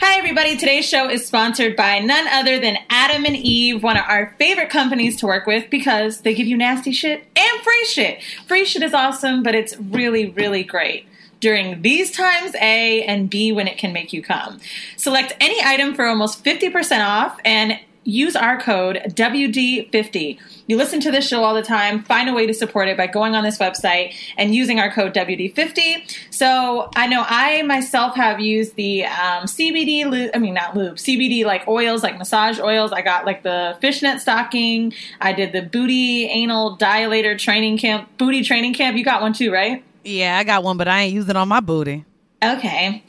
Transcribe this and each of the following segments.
Hi, everybody. Today's show is sponsored by none other than Adam and Eve, one of our favorite companies to work with because they give you nasty shit and free shit. Free shit is awesome, but it's really, really great during these times, A, and B, when it can make you come. Select any item for almost 50% off and use our code WD50. You listen to this show all the time. Find a way to support it by going on this website and using our code WD50. So I know I myself have used the um, CBD lube, I mean, not lube, CBD like oils, like massage oils. I got like the fishnet stocking. I did the booty anal dilator training camp, booty training camp. You got one too, right? Yeah, I got one, but I ain't using it on my booty. Okay.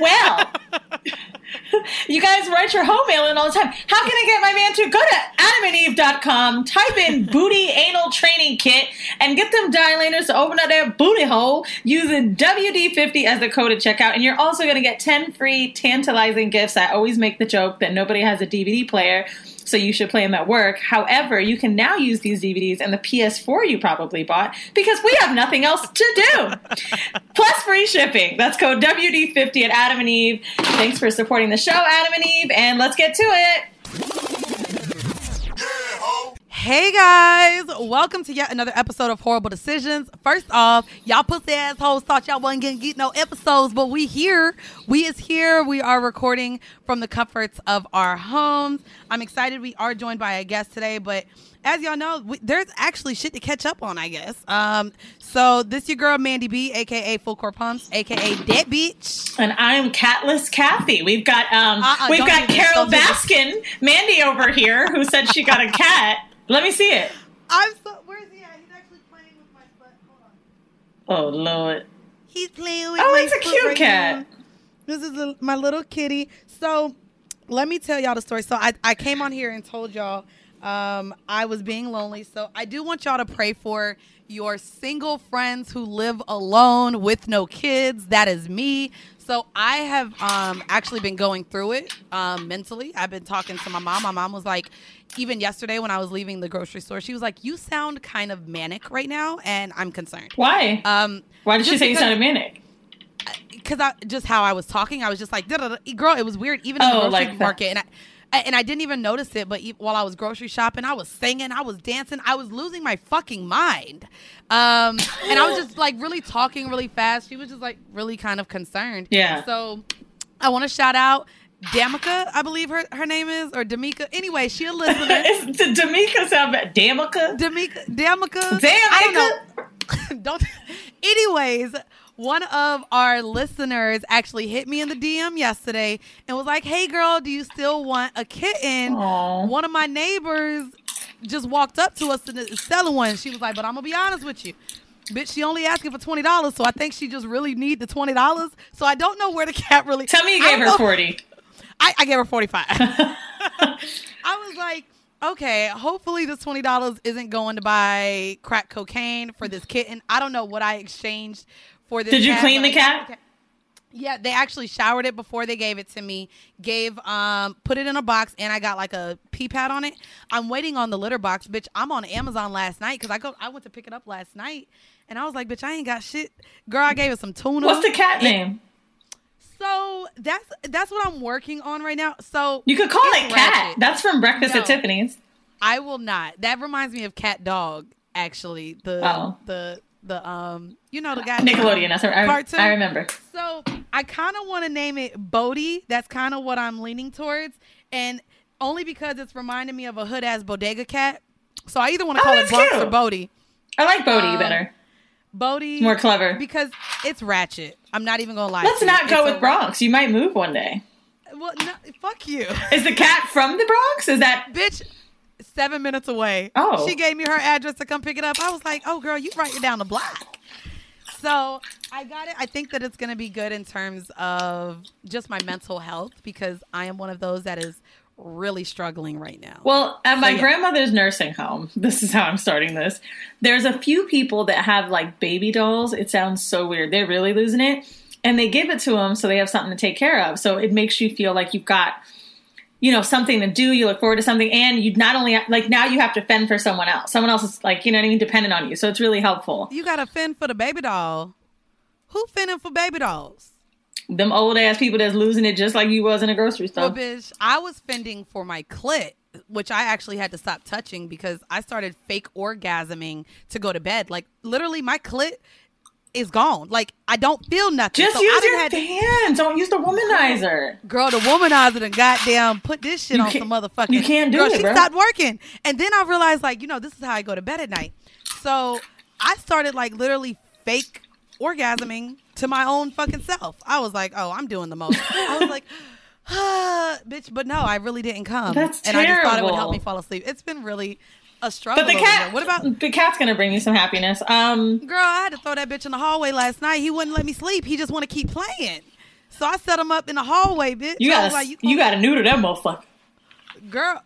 Well, you guys write your home mail in all the time. How can I get my man to go to adamandeve.com, type in booty anal training kit, and get them dilators to open up their booty hole using WD50 as the code at checkout. And you're also going to get 10 free tantalizing gifts. I always make the joke that nobody has a DVD player so you should play them at work. However, you can now use these DVDs and the PS4 you probably bought because we have nothing else to do. Plus free shipping. That's code WD50 at Adam and Eve. Thanks for supporting the show, Adam and Eve, and let's get to it. Hey guys, welcome to yet another episode of Horrible Decisions. First off, y'all pussy assholes thought y'all wasn't gonna get no episodes, but we here. We is here. We are recording from the comforts of our homes. I'm excited. We are joined by a guest today, but as y'all know, we, there's actually shit to catch up on, I guess. Um, so this your girl Mandy B, aka Full Court Pumps, aka That Bitch. And I'm Catless Kathy. We've got um, Uh-uh, we've got Carol don't do this. Baskin, Mandy over here, who said she got a cat. Let me see it. I'm so. Where's he at? He's actually playing with my butt. Hold on. Oh Lord. He's playing with Oh, my it's a cute right cat. now. This is a, my little kitty. So let me tell y'all the story. So I, I came on here and told y'all um, I was being lonely. So I do want y'all to pray for your single friends who live alone with no kids. That is me. So I have um, actually been going through it um, mentally. I've been talking to my mom. My mom was like, even yesterday when I was leaving the grocery store, she was like, "You sound kind of manic right now," and I'm concerned. Why? Um, Why did she say you because- sounded manic? because I just how I was talking, I was just like, girl, it was weird. Even in Oh, the grocery like market, and I and I didn't even notice it. But while I was grocery shopping, I was singing, I was dancing, I was losing my fucking mind. Um, and I was just like really talking really fast. She was just like really kind of concerned. Yeah. So I want to shout out. Damika, I believe her her name is, or Damika. Anyway, she a listener. It's Damika sound bad. Damika? Damika, Damika. Damn, I don't know. don't. Anyways, one of our listeners actually hit me in the DM yesterday and was like, "Hey, girl, do you still want a kitten?" Aw. One of my neighbors just walked up to us and is selling one. She was like, "But I'm gonna be honest with you." Bitch, she only asking for twenty dollars, so I think she just really need the twenty dollars. So I don't know where the cat really. Tell me you gave her know- 40. I, I gave her 45. I was like, okay, hopefully this $20 isn't going to buy crack cocaine for this kitten. I don't know what I exchanged for this Did you cat, clean the cat? Yeah, they actually showered it before they gave it to me. Gave um put it in a box and I got like a pee pad on it. I'm waiting on the litter box, bitch. I'm on Amazon last night cuz I go I went to pick it up last night and I was like, bitch, I ain't got shit. Girl, I gave it some tuna. What's the cat name? So that's that's what I'm working on right now. So You could call it Cat. That's from Breakfast No. at Tiffany's. I will not. That reminds me of Cat Dog. Actually, the Oh. the the um you know the guy Nickelodeon. That's I, Cartoon. I remember. So I kind of want to name it Bodie. That's kind of what I'm leaning towards, and only because it's reminding me of a hood ass bodega cat. So I either want to Oh, call it that's Bronx or. Bodie. I like Bodie Um, better. Bodie More clever. because it's ratchet. I'm not even gonna lie. Let's you. not go It's with Bronx. You might move one day. Well, no, fuck you. Is the cat from the Bronx? Is that bitch seven minutes away. Oh. She gave me her address to come pick it up. I was like, oh, girl, you right down the block. So I got it. I think that it's going to be good in terms of just my mental health because I am one of those that is really struggling right now. Well, at my yeah. grandmother's nursing home, this is how I'm starting this. There's a few people that have like baby dolls. It sounds so weird. They're really losing it. And they give it to them so they have something to take care of. So it makes you feel like you've got, you know, something to do. You look forward to something. And you not only, like now you have to fend for someone else. Someone else is like, you know what I mean, dependent on you. So it's really helpful. you got to fend for the baby doll. Who fending for baby dolls? Them old ass people that's losing it just like you was in a grocery store. Well, bitch, I was fending for my clit, which I actually had to stop touching because I started fake orgasming to go to bed. Like literally, my clit is gone. Like I don't feel nothing. just So use your had to- hands. Don't use the womanizer. Girl, the womanizer and goddamn put this shit You on some motherfucking. you can't do girl, it, She bro. stopped working, and then I realized, like, you know, this is how I go to bed at night. So I started like literally fake orgasming to my own fucking self. I was like, oh, I'm doing the most. I was like. Ah, bitch, but no, I really didn't come. That's and I just thought it would help me fall asleep. It's been really a struggle. But the cat. What about the cat's gonna bring you some happiness? Um, Girl, I had to throw that bitch in the hallway last night. He wouldn't let me sleep. He just want to keep playing. So I set him up in the hallway, bitch. you gotta like, you, gotta neuter that motherfucker. girl,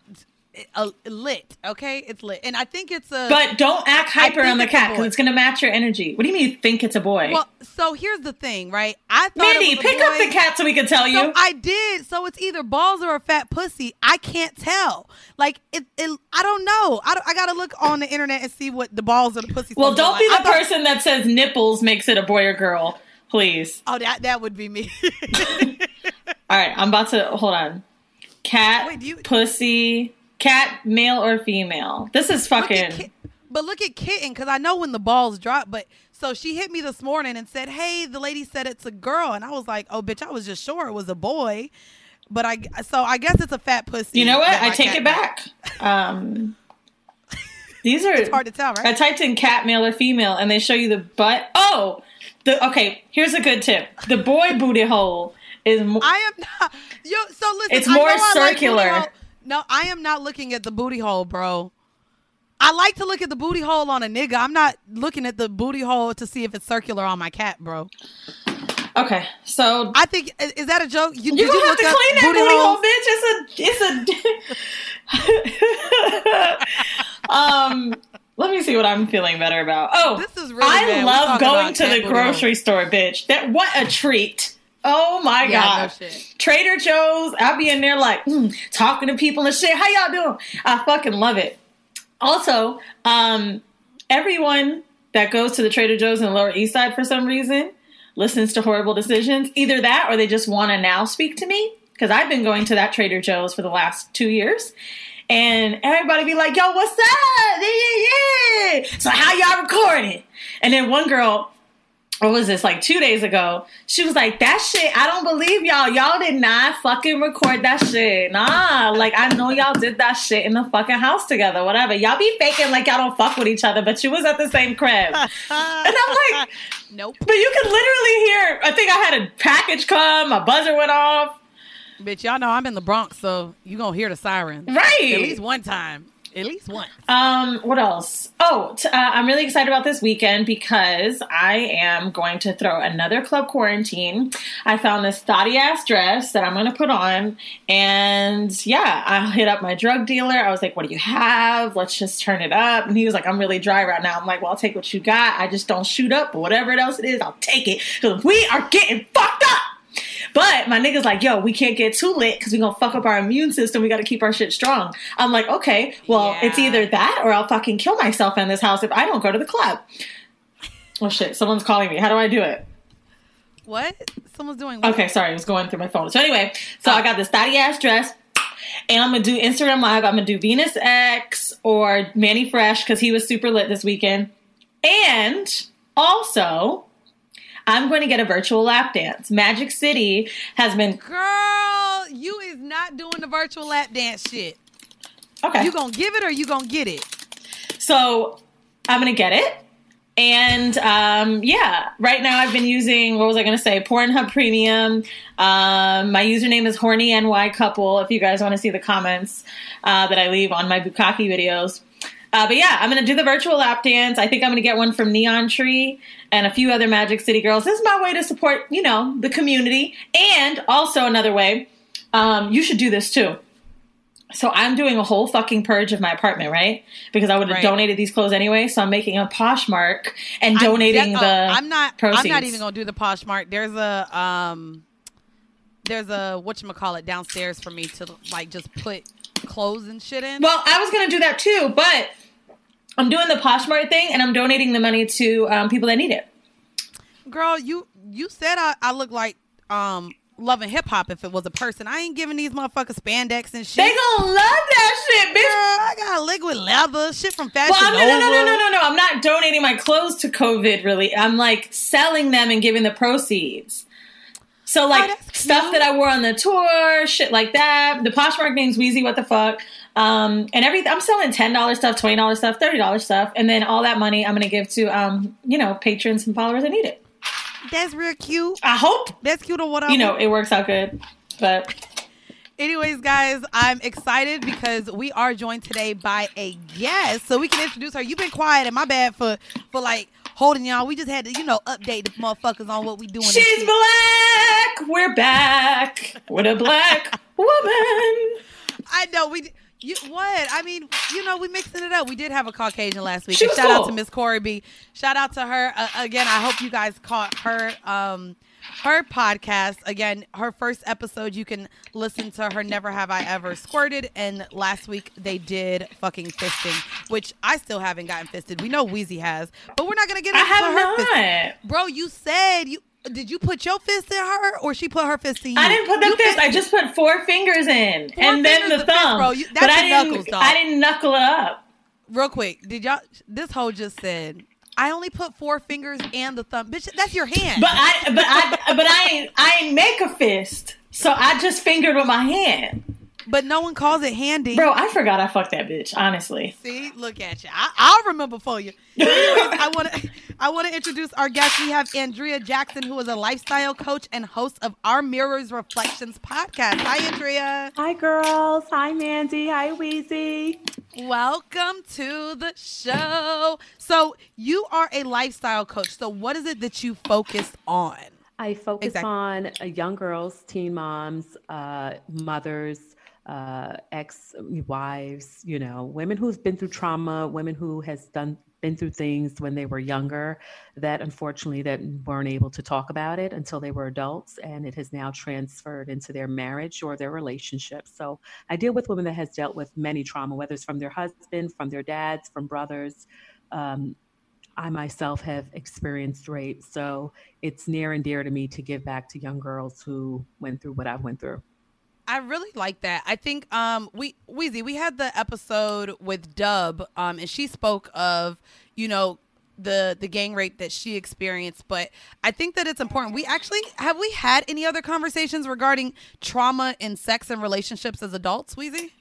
uh, lit. Okay, it's lit, and I think it's a. But don't act hyper on the cat because it's gonna match your energy. What do you mean you think it's a boy? well, so here's the thing, right? I thought Mandy, it was a pick up the cat so we can tell So you. I did. So it's either balls or a fat pussy. I can't tell. Like it. it I don't know. I, don't- I gotta look on the internet and see what the balls or the pussy. well, don't be like. the I thought- person that says nipples makes it a boy or girl, please. Oh, that that would be me. All right, I'm about to hold on. Cat, Wait, you- pussy, cat, male or female. This is fucking. but look at kitten because I know when the balls drop. But so she hit me this morning and said, "Hey, the lady said it's a girl," and I was like, "Oh, bitch, I was just sure it was a boy." But I so I guess it's a fat pussy. You know what? I take it back. Um, these are It's hard to tell, right? I typed in cat, male or female, and they show you the butt. Oh, the okay. Here's a good tip: the boy booty hole is. Mo- I am not. Yo, so listen. It's more know I like booty circular. hole- no, I am not looking at the booty hole, bro. I like to look at the booty hole on a nigga. I'm not looking at the booty hole to see if it's circular on my cat, bro. okay, so I think is, that a joke? You, you gonna you have to clean that booty hole, bitch. It's a it's a. um. Let me see what I'm feeling better about. Oh, This is really I bad. Love going to the grocery store, bitch. That what a treat. Oh my Yeah, god. no. Trader Joe's, I'll be in there like mm, talking to people and shit. How y'all doing? I fucking love it. Also, um, everyone that goes to the Trader Joe's in the Lower East Side for some reason listens to horrible decisions. Either that or they just want to now speak to me because I've been going to that Trader Joe's for the last two years. And everybody be like, yo, what's up? Yeah, yeah, yeah. So how y'all recording? And then one girl, what was this like two days ago? She was like that shit i don't believe y'all. Y'all did not fucking record that shit. Nah like i know y'all did that shit in the fucking house together whatever. Y'all be faking like y'all don't fuck with each other but you was at the same crib. And i'm like Nope. but you could literally hear i think i had a package come a buzzer went off. Bitch, y'all know I'm in the Bronx, so you gonna hear the sirens. Right. At least one time. At least once. Um, what else? Oh, t- uh, I'm really excited about this weekend because I am going to throw another club quarantine. I found this thotty ass dress that I'm going to put on, and yeah, I hit up my drug dealer. I was like, "What do you have? Let's just turn it up." And he was like, "I'm really dry right now." I'm like, "Well, I'll take what you got. I just don't shoot up, but whatever else it is, I'll take it because we are getting fucked up." But my nigga's like, yo, we can't get too lit because we gonna fuck up our immune system. We gotta keep our shit strong. I'm like, okay, well, Yeah. it's either that or I'll fucking kill myself in this house if I don't go to the club. Oh shit, someone's calling me. How do I do it? What? Someone's doing what? Okay, sorry, I was going through my phone. So anyway, so I got this thotty ass dress. And I'm gonna do Instagram Live. I'm gonna do Venus X or Mannie Fresh because he was super lit this weekend. And also, I'm going to get a virtual lap dance. Magic City has been Girl, you is not doing the virtual lap dance shit. okay. You gonna give it or you gonna get it? So I'm gonna get it. And um, yeah, right now I've been using what was I gonna say? Pornhub Premium. Um, my username is horny ny couple. If you guys want to see the comments uh, that I leave on my bukkake videos. Uh, but yeah, I'm gonna do the virtual lap dance. I think I'm gonna get one from Neon Tree and a few other Magic City girls. This is my way to support, you know, the community. And also another way, um, you should do this too. So I'm doing a whole fucking purge of my apartment, right? Because I would have Right. donated these clothes anyway. So I'm making a Poshmark and I'm donating de- oh, the. I'm not. proceeds. I'm not even gonna do the Poshmark. There's a um. There's a what you call it downstairs for me to like just put clothes and shit in. Well, I was gonna do that too, but I'm doing the Poshmark thing and I'm donating the money to um, people that need it. Girl, you you said I, I look like um loving hip hop if it was a person. I ain't giving these motherfuckers spandex and shit. They gonna love that shit, bitch. Girl, I got liquid leather shit from Fashion Well, I'm, no, no, no, no, no, no, no. I'm not donating my clothes to COVID. Really, I'm like selling them and giving the proceeds. So like Oh, stuff that I wore on the tour, shit like that. The Poshmark name's Weezy. What the fuck? Um, and every I'm selling ten dollars stuff, twenty dollars stuff, thirty dollars stuff, and then all that money I'm gonna give to um, you know, patrons and followers that need it. That's real cute. I hope That's cute or whatever. you know it works out good, but Anyways, guys, I'm excited because we are joined today by a guest, so we can introduce her. You've been quiet, and my bad for for like holding y'all. We just had to, you know, update the motherfuckers on what we doing. she's black. We're back with a black woman. I know we. You, what? I mean, you know, we mixing it up. We did have a Caucasian last week. She And was shout out to Miss Corey B. Shout out to her uh, again. I hope you guys caught her um her podcast again. Her first episode. You can listen to her. Never have I ever squirted. And last week they did fucking fisting, which I still haven't gotten fisted. We know Weezy has, but we're not gonna get I into have her not. Bro, you said you. Did you put your fist in her, or she put her fist in you? I didn't put the You fist. I just put four fingers in, Four and then the of fist, thumb. bro. You- that's but I didn't. knuckles. I didn't knuckle it up. real quick, did y'all? This hoe just said, "I only put four fingers and the thumb." Bitch, that's your hand. But I. But I. But I ain't. I ain't make a fist. So I just fingered with my hand, But no one calls it handy. bro. I forgot I fucked that bitch. Honestly. See, look at you. I, I'll remember for you. Anyways, I want to. I want to introduce our guest. We have Andrea Jackson, who is a lifestyle coach and host of Our Mirrors Reflections podcast. Hi, Andrea. Hi, girls. Hi, Mandy. Hi, Weezy. Welcome to the show. So, you are a lifestyle coach. So, what is it that you focus on? I focus Exactly. on uh, young girls, teen moms, uh, mothers, uh, ex wives, you know, women who've been through trauma, women who has done been through things when they were younger that unfortunately that weren't able to talk about it until they were adults and it has now transferred into their marriage or their relationship so i deal with women that has dealt with many trauma whether it's from their husband from their dads from brothers um, I myself have experienced rape, so it's near and dear to me to give back to young girls who went through what I went through. I really like that. I think um we Weezy, we had the episode with Dub, um, and she spoke of, you know, the the gang rape that she experienced. But I think that it's important. We actually have we had any other conversations regarding trauma in sex and relationships as adults, Weezy?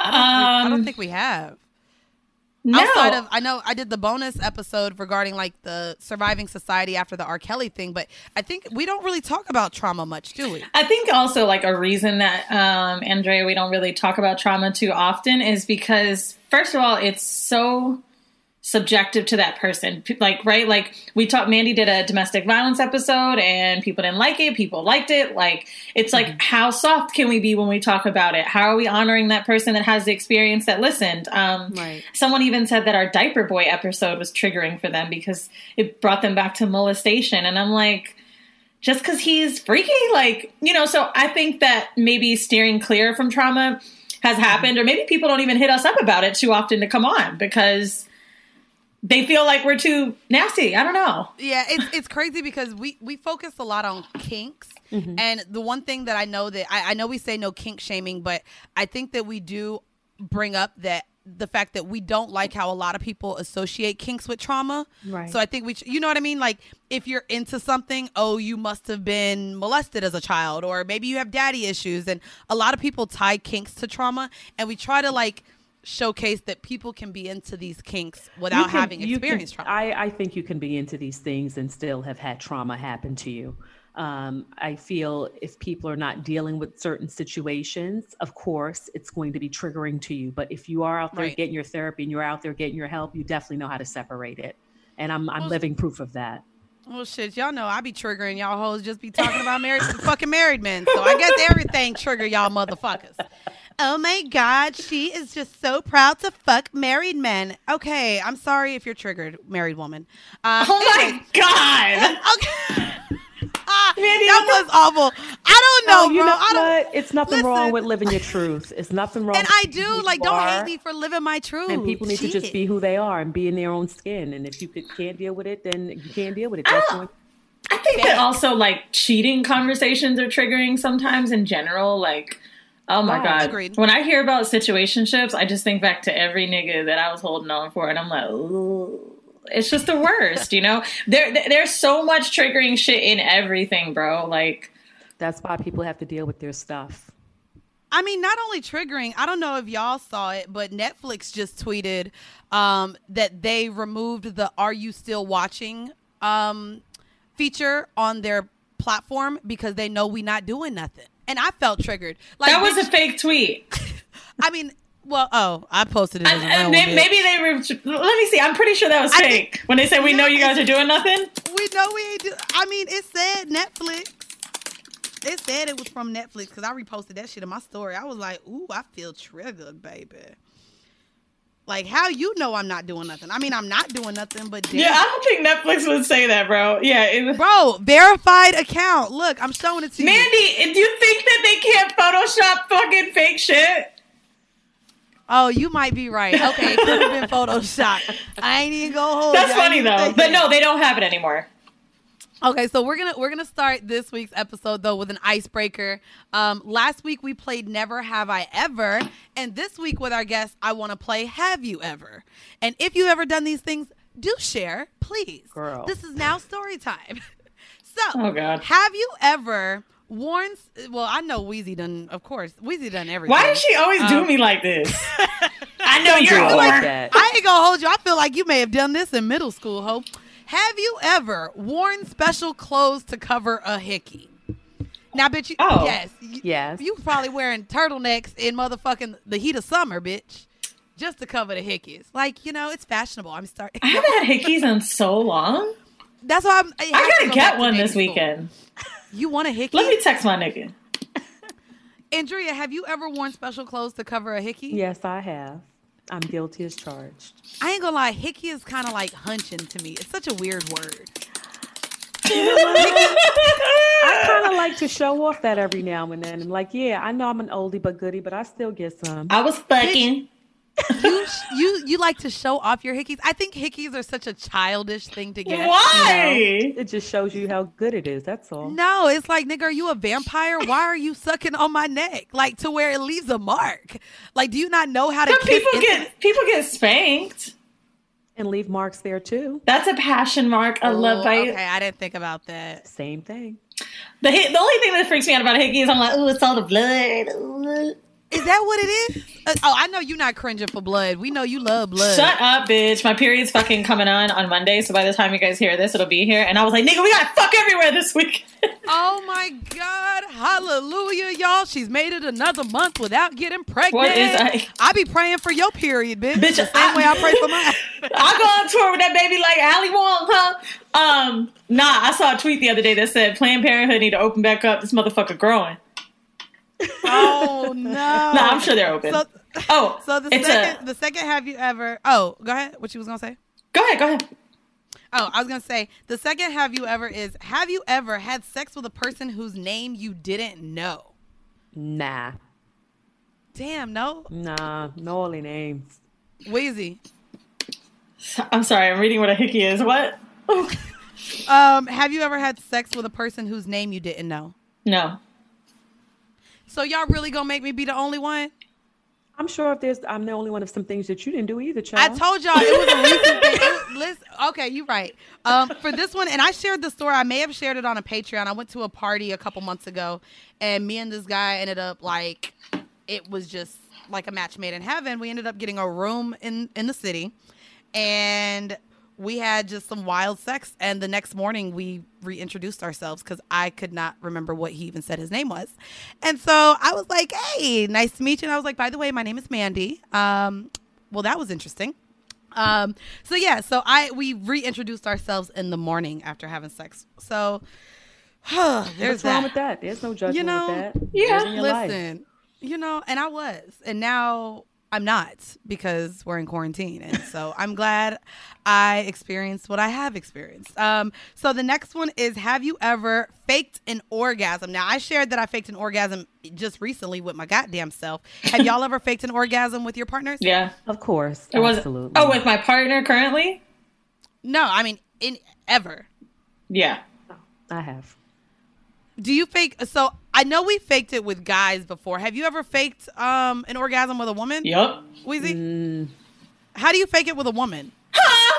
I don't, think, I don't Um, think we have. No. Outside of I know I did the bonus episode regarding like the surviving society after the R. Kelly thing, but I think we don't really talk about trauma much, do we? I think also like a reason that um, Andrea we don't really talk about trauma too often is because first of all it's so subjective to that person. Like right? Like we talked mandy did a domestic violence episode and people didn't like it people liked it. Like it's like how soft can we be when we talk about it? How are we honoring that person that has the experience that listened? Um, Right. someone even said that our diaper boy episode was triggering for them because it brought them back to molestation. And i'm like just because he's freaky? Like you know so i think that maybe steering clear from trauma has happened or maybe people don't even hit us up about it too often to come on because they feel like we're too nasty i don't know Yeah, it's it's crazy because we we focus a lot on kinks, mm-hmm. and the one thing that I know that I, I know we say no kink shaming, but I think that we do bring up that the fact that we don't like how a lot of people associate kinks with trauma. Right. So I think we, you know what I mean. Like if you're into something, oh, you must have been molested as a child, or maybe you have daddy issues, and a lot of people tie kinks to trauma, and we try to like showcase that people can be into these kinks without can- having can- experienced trauma. I, I think you can be into these things and still have had trauma happen to you. Um, I feel if people are not dealing with certain situations, of course, it's going to be triggering to you. But if you are out there Right. getting your therapy and you're out there getting your help, you definitely know how to separate it. And I'm, I'm living proof of that. Well, shit, y'all know I be triggering y'all hoes just be talking about married fucking married men. So I guess everything trigger y'all motherfuckers. Oh my god, she is just so proud to fuck married men. Okay, I'm sorry if you're triggered, married woman. Um, oh my god okay. Ah, that was awful. I don't know, Oh, you bro. know I don't, what? It's nothing Listen. wrong with living your truth. It's nothing wrong. and I do like. Don't are. hate me for living my truth. And people need to just be who they are and be in their own skin. And if you can't deal with it, then you can't deal with it. I That's don't- I think that also like cheating conversations are triggering sometimes in general. Like, oh my Oh, god, agreed. when I hear about situationships, I just think back to every nigga that I was holding on for, and I'm like, Ooh. It's just the worst, you know. There, there's so much triggering shit in everything, bro. Like, That's why people have to deal with their stuff. I mean, not only triggering, I don't know if y'all saw it, but Netflix just tweeted um, that they removed the Are You Still Watching um, feature on their platform because they know we not doing nothing. And I felt triggered. Like that was bitch, a fake tweet. I mean, well, oh, I posted it as a And- and real may- one, bitch. maybe they were. Let me see. I'm pretty sure that was I fake. think- when they said we know you guys are doing nothing. We know we ain't do. I mean, it said Netflix. It said it was from Netflix because I reposted that shit in my story. I was like, ooh, I feel triggered, baby. Like, how you know I'm not doing nothing? I mean, I'm not doing nothing, but damn. Yeah, I don't think Netflix would say that, bro. Yeah, it, Bro, verified account. Look, I'm showing it to you. Mandy, do you think that they can't Photoshop fucking fake shit, Oh, you might be right. Okay, it could have been Photoshop. I ain't even gonna hold that's funny though. think But no, they don't have it anymore. Okay, so we're gonna we're gonna start this week's episode though with an icebreaker. Um, last week we played Never Have I Ever, and this week with our guest, I want to play Have You Ever. And if you've ever done these things, do share, please. Girl. this is now story time. so, Oh, God. have you ever worn? Well, I know Weezy done. Of course, Weezy done everything. Why does she always do Um, me like this? I know you're do like that. I ain't gonna hold you. I feel like you may have done this in middle school, Hope. Have you ever worn special clothes to cover a hickey? Now, bitch, you, Oh. yes, you, Yes. you probably wearing turtlenecks in motherfucking the heat of summer, bitch, just to cover the hickeys. Like, you know, it's fashionable. I'm starting. I haven't had hickeys in so long. That's why I'm. I have to gotta go get to one baby this school. weekend. You want a hickey? Let me text my nigga. Andrea, have you ever worn special clothes to cover a hickey? Yes, I have. I'm guilty as charged. I ain't gonna lie, hickey is kind of like hunching to me. It's such a weird word. I kind of like to show off that every now and then. I'm like, yeah, I know I'm an oldie but goodie, but I still get some. I was fucking. You you you like to show off your hickeys. I think hickeys are such a childish thing to get. Why? It just shows you how good it is. That's all. No, it's like, nigga, are you a vampire? Why are you sucking on my neck? Like to where it leaves a mark. Like, do you not know how to But kiss people instant- get people get spanked. And leave marks there too. That's a passion mark. I love Oh, fight. Okay, I didn't think about that. Same thing. The the only thing that freaks me out about a hickey is I'm like, oh, it's all the blood. Ooh. Is that what it is? Uh, oh, I know you're not cringing for blood. We know you love blood. Shut up, bitch. My period's fucking coming on on Monday, so by the time you guys hear this, it'll be here. And I was like, nigga, we gotta fuck everywhere this week. Oh my God. Hallelujah, y'all. She's made it another month without getting pregnant. What is I- I be praying for your period, bitch. Bitch, the same I- way I pray for mine. I go on tour with that baby like Ali Wong, huh? Um, nah, I saw a tweet the other day that said Planned Parenthood need to open back up. This motherfucker growing. Oh no. Nah, I'm sure they're open. So, oh, so the second a. the second have you ever Oh, go ahead. What you was gonna say? Go ahead, go ahead. Oh, I was gonna say the second have you ever is have you ever had sex with a person whose name you didn't know? Nah. Damn, no. Nah. No only names. Weezy. I'm sorry, I'm reading what a hickey is. What? Um, have you ever had sex with a person whose name you didn't know? No. So y'all really gonna make me be the only one? I'm sure if there's, I'm the only one of some things that you didn't do either, child. I told y'all it was a recent thing. It listen, okay, you're right. Um, for this one, and I shared the story. I may have shared it on a Patreon. I went to a party a couple months ago, and me and this guy ended up like, it was just like a match made in heaven. We ended up getting a room in in the city, and we had just some wild sex. And the next morning, we reintroduced ourselves because I could not remember what he even said his name was. And so I was like, "Hey, nice to meet you." And I was like, "By the way, my name is Mandy." Um, well, that was interesting. Um, so yeah, so I we reintroduced ourselves in the morning after having sex. So huh, there's What's that. wrong with that? There's no judgment you know, with that. yeah, your life. Listen, you know, and I was, and now I'm not because we're in quarantine, and so I'm glad I experienced what I have experienced. Um, so the next one is: Have you ever faked an orgasm? Now I shared that I faked an orgasm just recently with my goddamn self. Have y'all ever faked an orgasm with your partners? Yeah. Of course. It was. Absolutely. Oh, with my partner currently? No, I mean in ever. Yeah. I have. Do you fake? So I know we faked it with guys before. Have you ever faked um, an orgasm with a woman? Yep. Weezy? Mm, how do you fake it with a woman?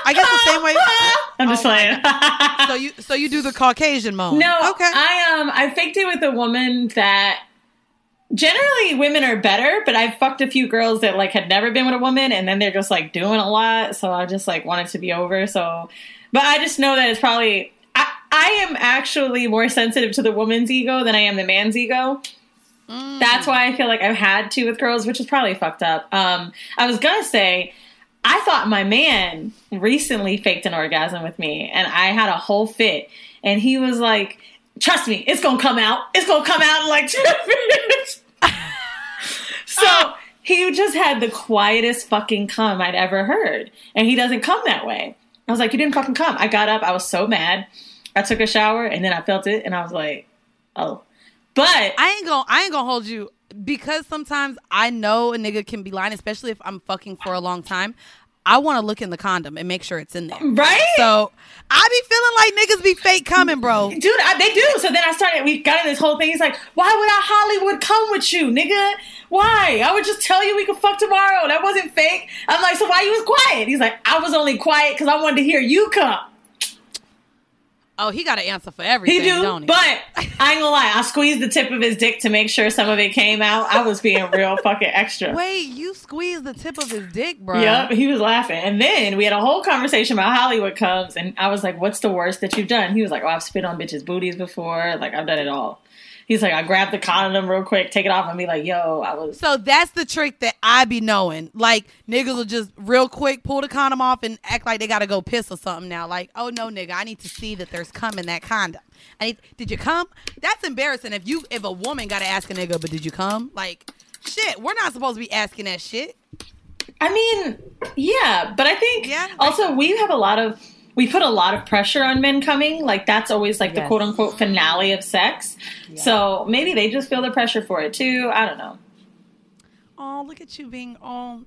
I guess the same way. I'm just Oh, playing. So you so you do the Caucasian moan? No, Okay. I um I faked it with a woman that generally women are better, but I've fucked a few girls that like had never been with a woman and then they're just like doing a lot, so I just like wanted to be over. So but I just know that it's probably I, am actually more sensitive to the woman's ego than I am the man's ego. Mm. That's why I feel like I've had to with girls, which is probably fucked up. Um, I was gonna say, I thought my man recently faked an orgasm with me, and I had a whole fit, and he was like, "Trust me, it's gonna come out. It's gonna come out in like two minutes." so he just had the quietest fucking cum I'd ever heard, and he doesn't come that way. I was like, "You didn't fucking come." I got up. I was so mad. I took a shower, and then I felt it, and I was like, "Oh." But I ain't gonna I ain't gonna hold you because sometimes I know a nigga can be lying, especially if I'm fucking for a long time. I want to look in the condom and make sure it's in there. right? So I be feeling like niggas be fake coming, bro. Dude, I, they do. So then I started, we got in this whole thing. He's like, why would I Hollywood come with you, nigga? Why? I would just tell you we could fuck tomorrow. That wasn't fake. I'm like, so why you was quiet? He's like, I was only quiet because I wanted to hear you come. Oh, he got an answer for everything, He do, don't he? but I ain't gonna lie. I squeezed the tip of his dick to make sure some of it came out. I was being real fucking extra. Wait, you squeezed the tip of his dick, bro. Yep, he was laughing. And then we had a whole conversation about Hollywood comes, and I was like, What's the worst that you've done? He was like, Oh, I've spit on bitches' booties before. Like, I've done it all. He's like, I grabbed the condom real quick, take it off, and be like, Yo, I was. So that's the trick that I be knowing. Like niggas will just real quick pull the condom off and act like they gotta go piss or something now. Like, oh no, nigga, I need to see that there's cum in that condom. I need, did you come? That's embarrassing. If you if a woman gotta ask a nigga, but did you come? Like, shit, we're not supposed to be asking that shit. I mean, yeah, but I think Yeah. also we have a lot of. We put a lot of pressure on men coming. Like, that's always like the quote unquote finale of sex. So maybe they just feel the pressure for it too. I don't know. Oh, look at you being all,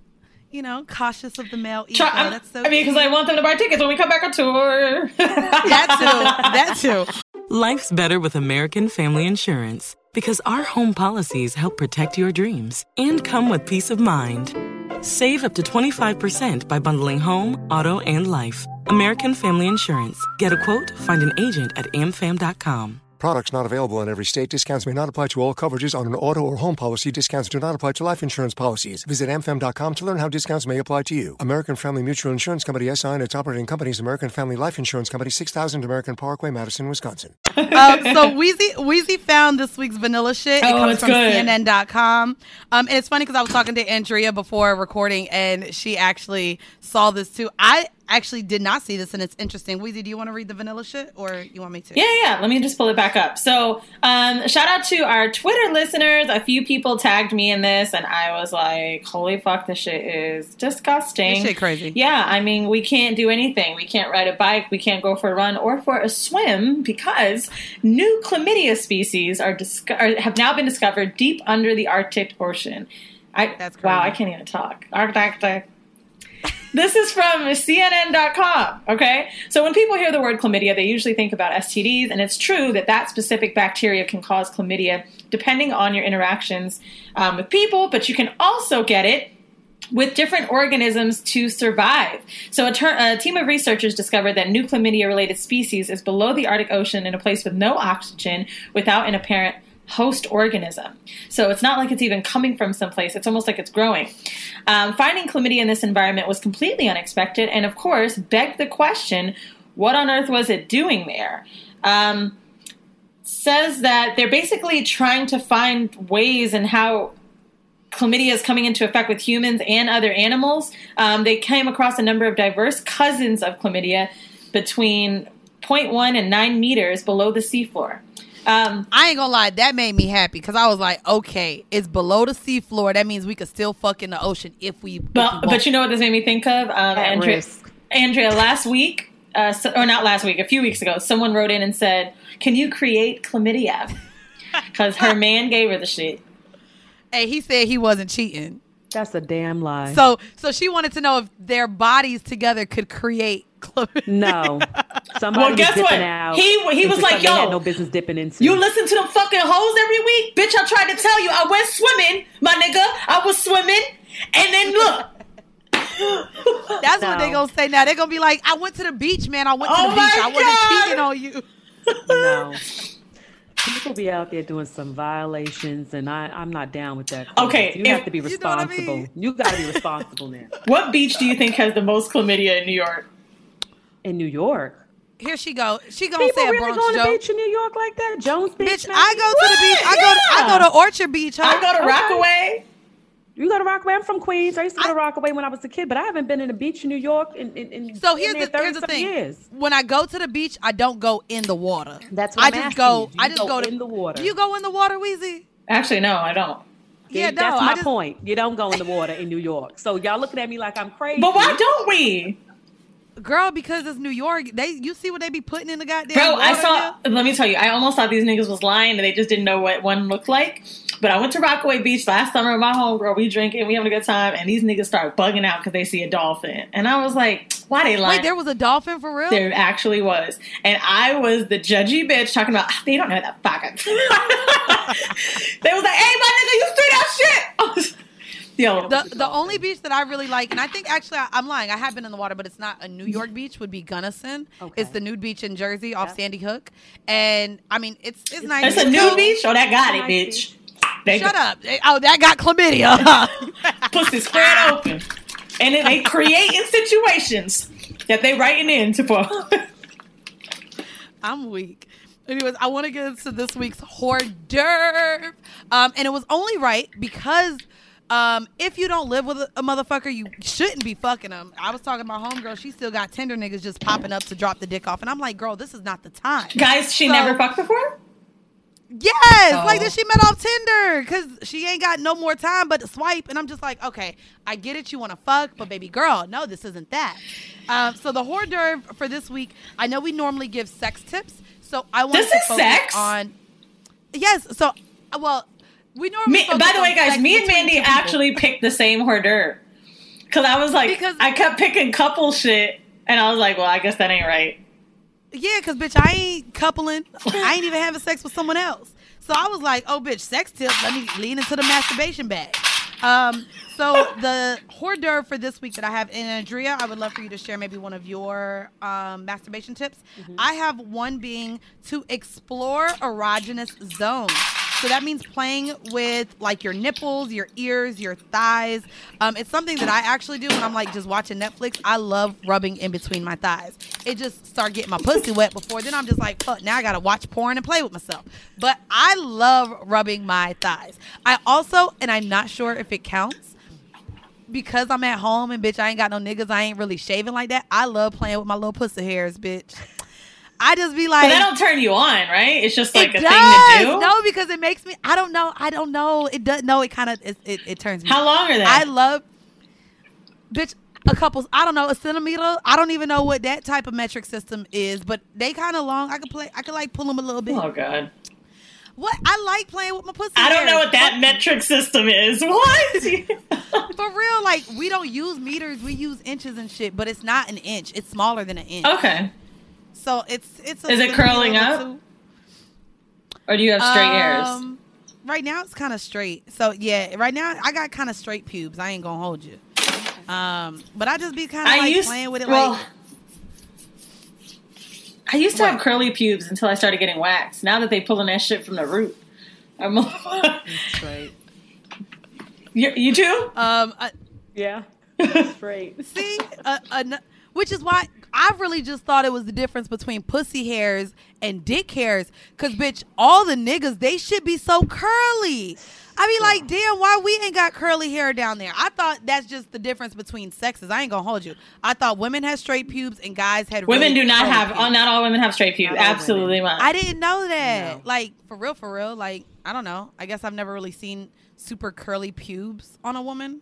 you know, cautious of the male ego. Try, That's so. I mean, because I want them to buy tickets when we come back on tour. that too. That too. Life's better with American Family Insurance because our home policies help protect your dreams and come with peace of mind. Save up to 25% by bundling home, auto, and life. American Family Insurance. Get a quote, find an agent at amfam.com. Products not available in every state. Discounts may not apply to all coverages on an auto or home policy. Discounts do not apply to life insurance policies. Visit amfam.com to learn how discounts may apply to you. American Family Mutual Insurance Company SI and its operating companies American Family Life Insurance Company 6000 American Parkway, Madison, Wisconsin. um, so Weezy Weezy found this week's vanilla shit. It Oh, comes it's from good. CNN.com. Um, and it's funny because I was talking to Andrea before recording, and she actually saw this too. I actually did not see this, and it's interesting. Weezy, do you want to read the vanilla shit, or you want me to? Yeah, yeah. Let me just pull it back up. So, um, shout out to our Twitter listeners. A few people tagged me in this, and I was like, "Holy fuck, this shit is disgusting." This shit crazy. Yeah, I mean, we can't do anything. We can't ride a bike. We can't go for a run or for a swim because new chlamydia species are, are have now been discovered deep under the Arctic Ocean. I, That's wow. I can't even talk. Arctic. This is from CNN.com. Okay. So when people hear the word chlamydia, they usually think about STDs, and it's true that that specific bacteria can cause chlamydia depending on your interactions um, with people, but you can also get it with different organisms to survive. So, a, ter- a team of researchers discovered that new chlamydia related species is below the Arctic Ocean in a place with no oxygen without an apparent host organism. So, it's not like it's even coming from someplace, it's almost like it's growing. Um, finding chlamydia in this environment was completely unexpected and, of course, begged the question what on earth was it doing there? Um, says that they're basically trying to find ways and how chlamydia is coming into effect with humans and other animals. Um, they came across a number of diverse cousins of chlamydia between 0.1 and 9 meters below the seafloor. Um, I ain't gonna lie, that made me happy because I was like, okay, it's below the seafloor. That means we could still fuck in the ocean if we. if we but, but you know what this made me think of? Um, At Andrea, risk. Andrea, last week, uh, so, or not last week, a few weeks ago, someone wrote in and said, Can you create chlamydia? Because her man gave her the shit. hey, he said he wasn't cheating. That's a damn lie. So, so she wanted to know if their bodies together could create chlamydia. no, Somebody Well, guess dipping what? out. He- he was like, yo, no business dipping into. You listen to them fucking hoes every week? Bitch, I tried to tell you. I went swimming, my nigga. I was swimming. And then look. That's what they No. gonna say now. They're gonna be like, I went to the beach, man. I went to Oh the beach. my I wasn't God. cheating on you. no. People be out there doing some violations, and I, I'm not down with that. Okay, you if- have to be You know I responsible. mean? You got to be responsible now. What beach do you think has the most chlamydia in New York? In New York, Here she go. She gonna people say a really Bronx go to the joke. beach in New York like that? Jones Beach. Bitch, man? I go to the beach. I go. To, I go to Orchard Beach. Huh? I go to Okay. Rockaway. You go to Rockaway. I'm from Queens. I used to go I- to Rockaway when I was a kid, but I haven't been in the beach in New York in, in, in So here's there the here's the thing. Years. When I go to the beach, I don't go in the water. That's what I I'm just asking go. you. I just go go to in the water? Do you go in the water, Weezy? Actually, no, I don't. Yeah, no. that's my just, point. You don't go in the water in New York. So y'all looking at me like I'm crazy. But why don't we? Girl, because it's New York. They you see what they be putting in the goddamn. Bro, I saw. now? Let me tell you, I almost thought these niggas was lying and they just didn't know what one looked like. But I went to Rockaway Beach last summer with my homegirl. We drinking, we having a good time, and these niggas start bugging out because they see a dolphin. And I was like, why they lying? Wait, there was a dolphin for real. There actually was. And I was the judgy bitch talking about, "Ah, they don't know that fuck. they was like, hey, my nigga, you see that shit? I The the only beach that I really like, and I think actually I, I'm lying. I have been in the water, but it's not a New York beach. Would be Gunnison. Okay. It's the nude beach in Jersey off Sandy Hook, and I mean it's it's nice. it's a It's new beach? Oh, that got it, Nice bitch. They Shut up! Oh, that got chlamydia. pussy spread open. And then they creating situations that they writing into for. I'm weak. Anyways, I want to get into this week's hors d'oeuvre. Um, and it was only right because um, if you don't live with a, motherfucker, you shouldn't be fucking them. I was talking about homegirl. She still got Tinder niggas just popping up to drop the dick off. And I'm like, girl, this is not the time. Guys, she So- never fucked before? Yes, Oh. like that she met off Tinder because she ain't got no more time but to swipe, and I'm just like, okay, I get it, you want to fuck, but baby girl, no, this isn't that. Um, so the hors d'oeuvre for this week, I know we normally give sex tips, so I want This to is focus sex? on. Yes, so well, we normally. Me, by the way, guys, sex me and Mandy people. actually picked the same hors d'oeuvre. Because I was like, Because- I kept picking couple shit. And I was like, well, I guess that ain't right. Yeah, because bitch, I ain't coupling. I ain't even having sex with someone else. So I was like, oh, bitch, sex tip. Let me lean into the masturbation bag. Um, so the hors d'oeuvre for this week that I have, and Andrea, I would love for you to share maybe one of your um, masturbation tips. I have one being to explore erogenous zones. So that means playing with like your nipples, your ears, your thighs. Um, it's something that I actually do when I'm like just watching Netflix. I love rubbing in between my thighs. It just start getting my pussy wet before then I'm just like, fuck, now I gotta watch porn and play with myself. But I love rubbing my thighs. I also, and I'm not sure if it counts, because I'm at home and bitch, I ain't got no niggas, I ain't really shaving like that. I love playing with my little pussy hairs, bitch. I just be like But that don't turn you on, right? It's just like it a does. thing to do. No, because it makes me. I don't know. I don't know. It does. No, it kind of. It, it, it turns me. How long are they? I love, bitch. A couple. I don't know. A centimeter. I don't even know what that type of metric system is, but they kind of long. I could play. I could like pull them a little bit. oh, God. What? I like playing with my pussy. I don't know what that metric system is. What? For real, like we don't use meters. We use inches and shit, but it's not an inch. It's smaller than an inch. okay. So it's it's. A Is it curling up? two. Or do you have straight hairs? Um, Right now it's kind of straight. So yeah, right now I got kind of straight pubes. I ain't gonna hold you. Um, but I just be kind of like used playing with it. well, like I used to have curly pubes until I started getting waxed. Now that they pulling that shit from the root, I'm Straight. you, you too? um, uh, Yeah. Straight. see, uh, uh, which is why I really just thought it was the difference between pussy hairs and dick hairs. Cause bitch, all the niggas they should be so curly. I be like, damn, why we ain't got curly hair down there? I thought that's just the difference between sexes. I ain't gonna hold you. I thought women had straight pubes and guys had. Women really do not curly have. pubes. Oh, not all women have straight pubes. Not Absolutely not. I didn't know that. No. Like for real, for real. Like I don't know. I guess I've never really seen super curly pubes on a woman.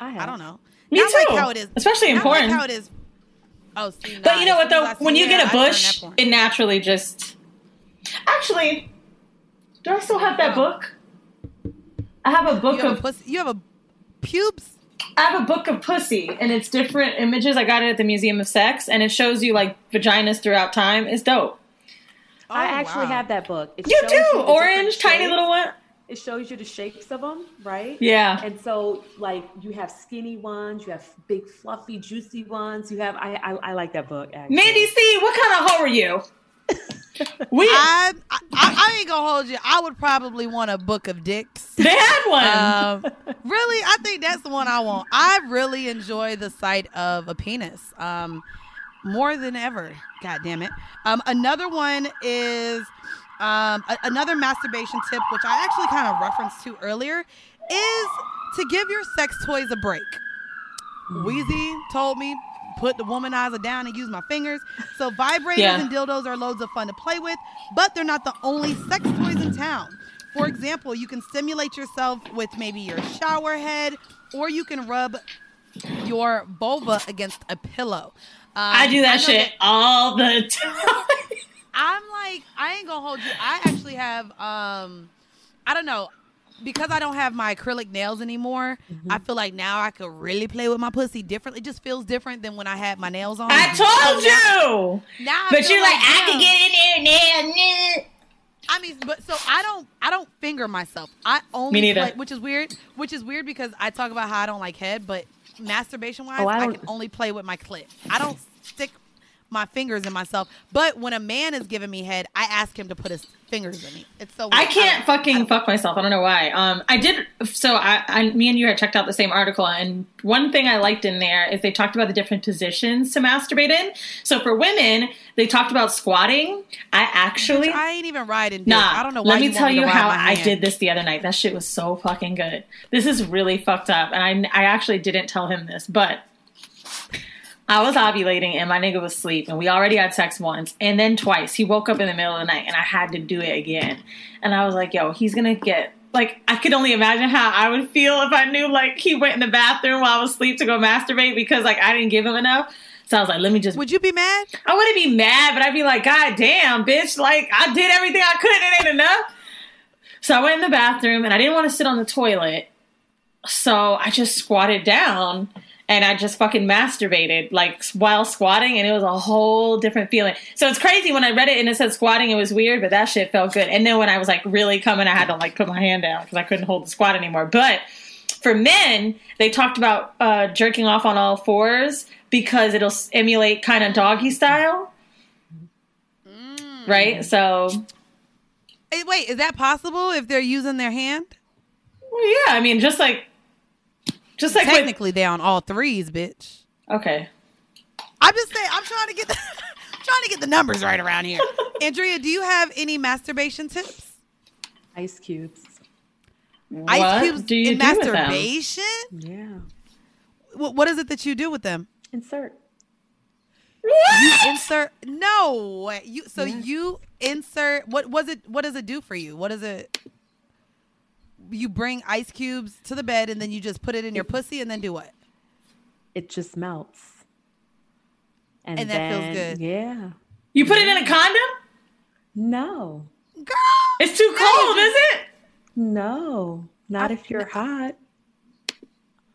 I have. I don't know. Me Not too. like how it is, Especially in not like how it is. Oh, see, But you know what though? as I see When you get a bush, it naturally just. Actually, do I still have that book? I have a book you have a of. pussy, you have a pubes. I have a book of pussy, and it's different images. I got it at the Museum of Sex, and it shows you like vaginas throughout time. It's dope. Oh, I Oh, actually wow. have that book. It You shows do orange, tiny shapes. little one. It shows you the shapes of them, right? Yeah. And so, like, you have skinny ones, you have big, fluffy, juicy ones. You have. I. I, I like that book. Actually. Mandy C, what kind of hoe are you? we I, I I ain't gonna hold you. I would probably want a book of dicks. they had one. Um, really, I think that's the one I want. I really enjoy the sight of a penis. Um, more than ever. God damn it. Um, another one is um, a- another masturbation tip, which I actually kind of referenced to earlier, is to give your sex toys a break. Weezy told me put the womanizer down and use my fingers. So vibrators Yeah. and dildos are loads of fun to play with, but they're not the only sex toys in town. For example, you can stimulate yourself with maybe your shower head, or you can rub your vulva against a pillow. Um, I do that know shit all the time. I'm like, I ain't gonna hold you. I actually have, um, I don't know, because I don't have my acrylic nails anymore. Mm-hmm. I feel like now I could really play with my pussy differently. It just feels different than when I had my nails on. I told you. Now I But you're like, I damn. can get in there now. I mean, but so I don't, I don't finger myself. I only, Me neither. play, which is weird. Which is weird because I talk about how I don't like head, but masturbation wise, Oh, I I, can only play with my clit. I don't stick my fingers in myself. But when a man is giving me head, I ask him to put his fingers in me. It's so. Weird. I can't don't- fucking fuck myself. I don't know why. Um, I did. So I, I, me and you had checked out the same article, and one thing I liked in there is they talked about the different positions to masturbate in. So for women, they talked about squatting. I actually, I ain't even riding. Nah. I don't know why. Let me you tell you how I did this the other night. That shit was so fucking good. This is really fucked up, and I, I actually didn't tell him this, but. I was ovulating and my nigga was asleep and we already had sex once and then twice. He woke up in the middle of the night and I had to do it again. And I was like, yo, he's gonna get like I could only imagine how I would feel if I knew like he went in the bathroom while I was asleep to go masturbate because like I didn't give him enough. So I was like, let me just Would you be mad? I wouldn't be mad, but I'd be like, God damn, bitch, like I did everything I could and it ain't enough. So I went in the bathroom and I didn't want to sit on the toilet. So I just squatted down and I just fucking masturbated like while squatting and it was a whole different feeling. So it's crazy when I read it and it said squatting, it was weird, but that shit felt good. And then when I was like really coming, I had to like put my hand down because I couldn't hold the squat anymore. But for men, they talked about uh, jerking off on all fours because it'll emulate kind of doggy style. Right? So, Hey, wait, is that possible if they're using their hand? well, yeah, I mean, just like, just like with, Technically, they on all threes, bitch. okay. I'm just saying. I'm trying to get the trying to get the numbers right around here. Andrea, do you have any masturbation tips? Ice cubes. Ice what cubes do you in do with them? masturbation? Yeah. What, what is it that you do with them? Insert. You insert no. You so you insert what was it? What does it do for you? What is it? You bring ice cubes to the bed and then you just put it in your pussy and then do what? It just melts. And that feels good. Yeah. You put it in a condom? No. Girl, It's too cold, is it? No. Not if you're hot.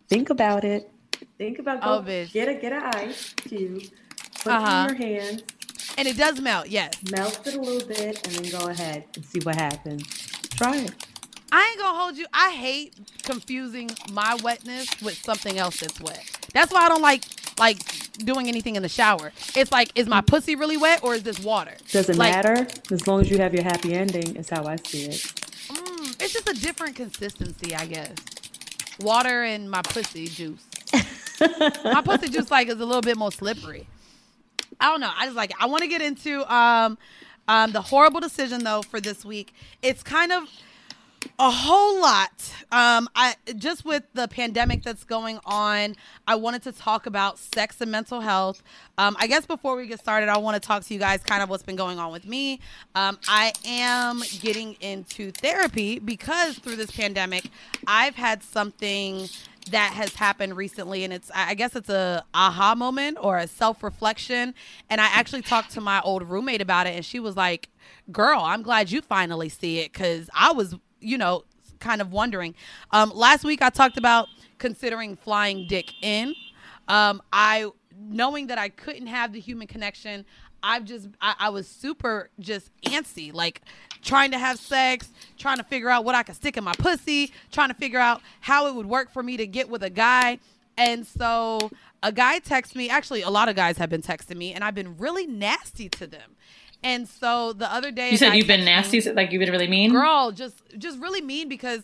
Think about it. Think about Oh, bitch. get a get an ice cube, put Uh-huh. it in your hands, and it does melt. Yes. melt it a little bit, and then go ahead and see what happens. Try it. I ain't gonna hold you. I hate confusing my wetness with something else that's wet. That's why I don't like like doing anything in the shower. It's like, is my pussy really wet or is this water? Doesn't Like, matter as long as you have your happy ending. Is how I see it. mm, it's just a different consistency, I guess. Water and my pussy juice. my pussy juice like is a little bit more slippery. I don't know. I just like it. I want to get into um um the horrible decision though for this week. It's kind of a whole lot. Um, I just with the pandemic that's going on, I wanted to talk about sex and mental health. Um, I guess before we get started, I want to talk to you guys kind of what's been going on with me. Um, I am getting into therapy because through this pandemic, I've had something that has happened recently and it's i guess it's a aha moment or a self-reflection and i actually talked to my old roommate about it and she was like girl i'm glad you finally see it because i was you know kind of wondering. Um, last week I talked about considering flying dick in. Um, I knowing that I couldn't have the human connection. I've just I, I was super just antsy, like trying to have sex, trying to figure out what I could stick in my pussy, trying to figure out how it would work for me to get with a guy. And so a guy texted me. Actually, a lot of guys have been texting me, and I've been really nasty to them. And so the other day, You said you've been nasty, me- like you've been really mean. girl just just really mean because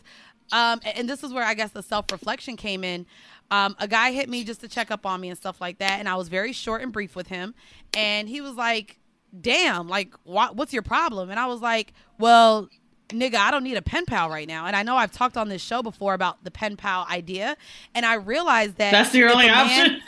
um and this is where i guess the self-reflection came in. Um a guy hit me just to check up on me and stuff like that and i was very short and brief with him. And he was like damn like what, what's your problem? And i was like well nigga i don't need a pen pal right now. And i know i've talked on this show before about the pen pal idea and i realized that That's the only man- option.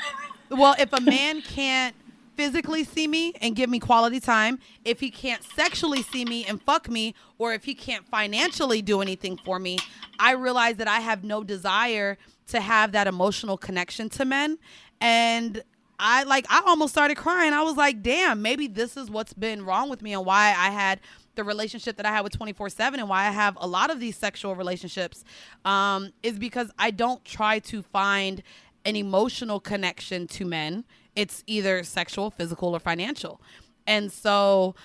well, if a man can't physically see me and give me quality time, if he can't sexually see me and fuck me, or if he can't financially do anything for me, I realize that I have no desire to have that emotional connection to men. And I like I almost started crying. I was like, damn, maybe this is what's been wrong with me and why I had the relationship that I had with 24 7 and why I have a lot of these sexual relationships um, is because I don't try to find an emotional connection to men. It's either sexual, physical, or financial. And so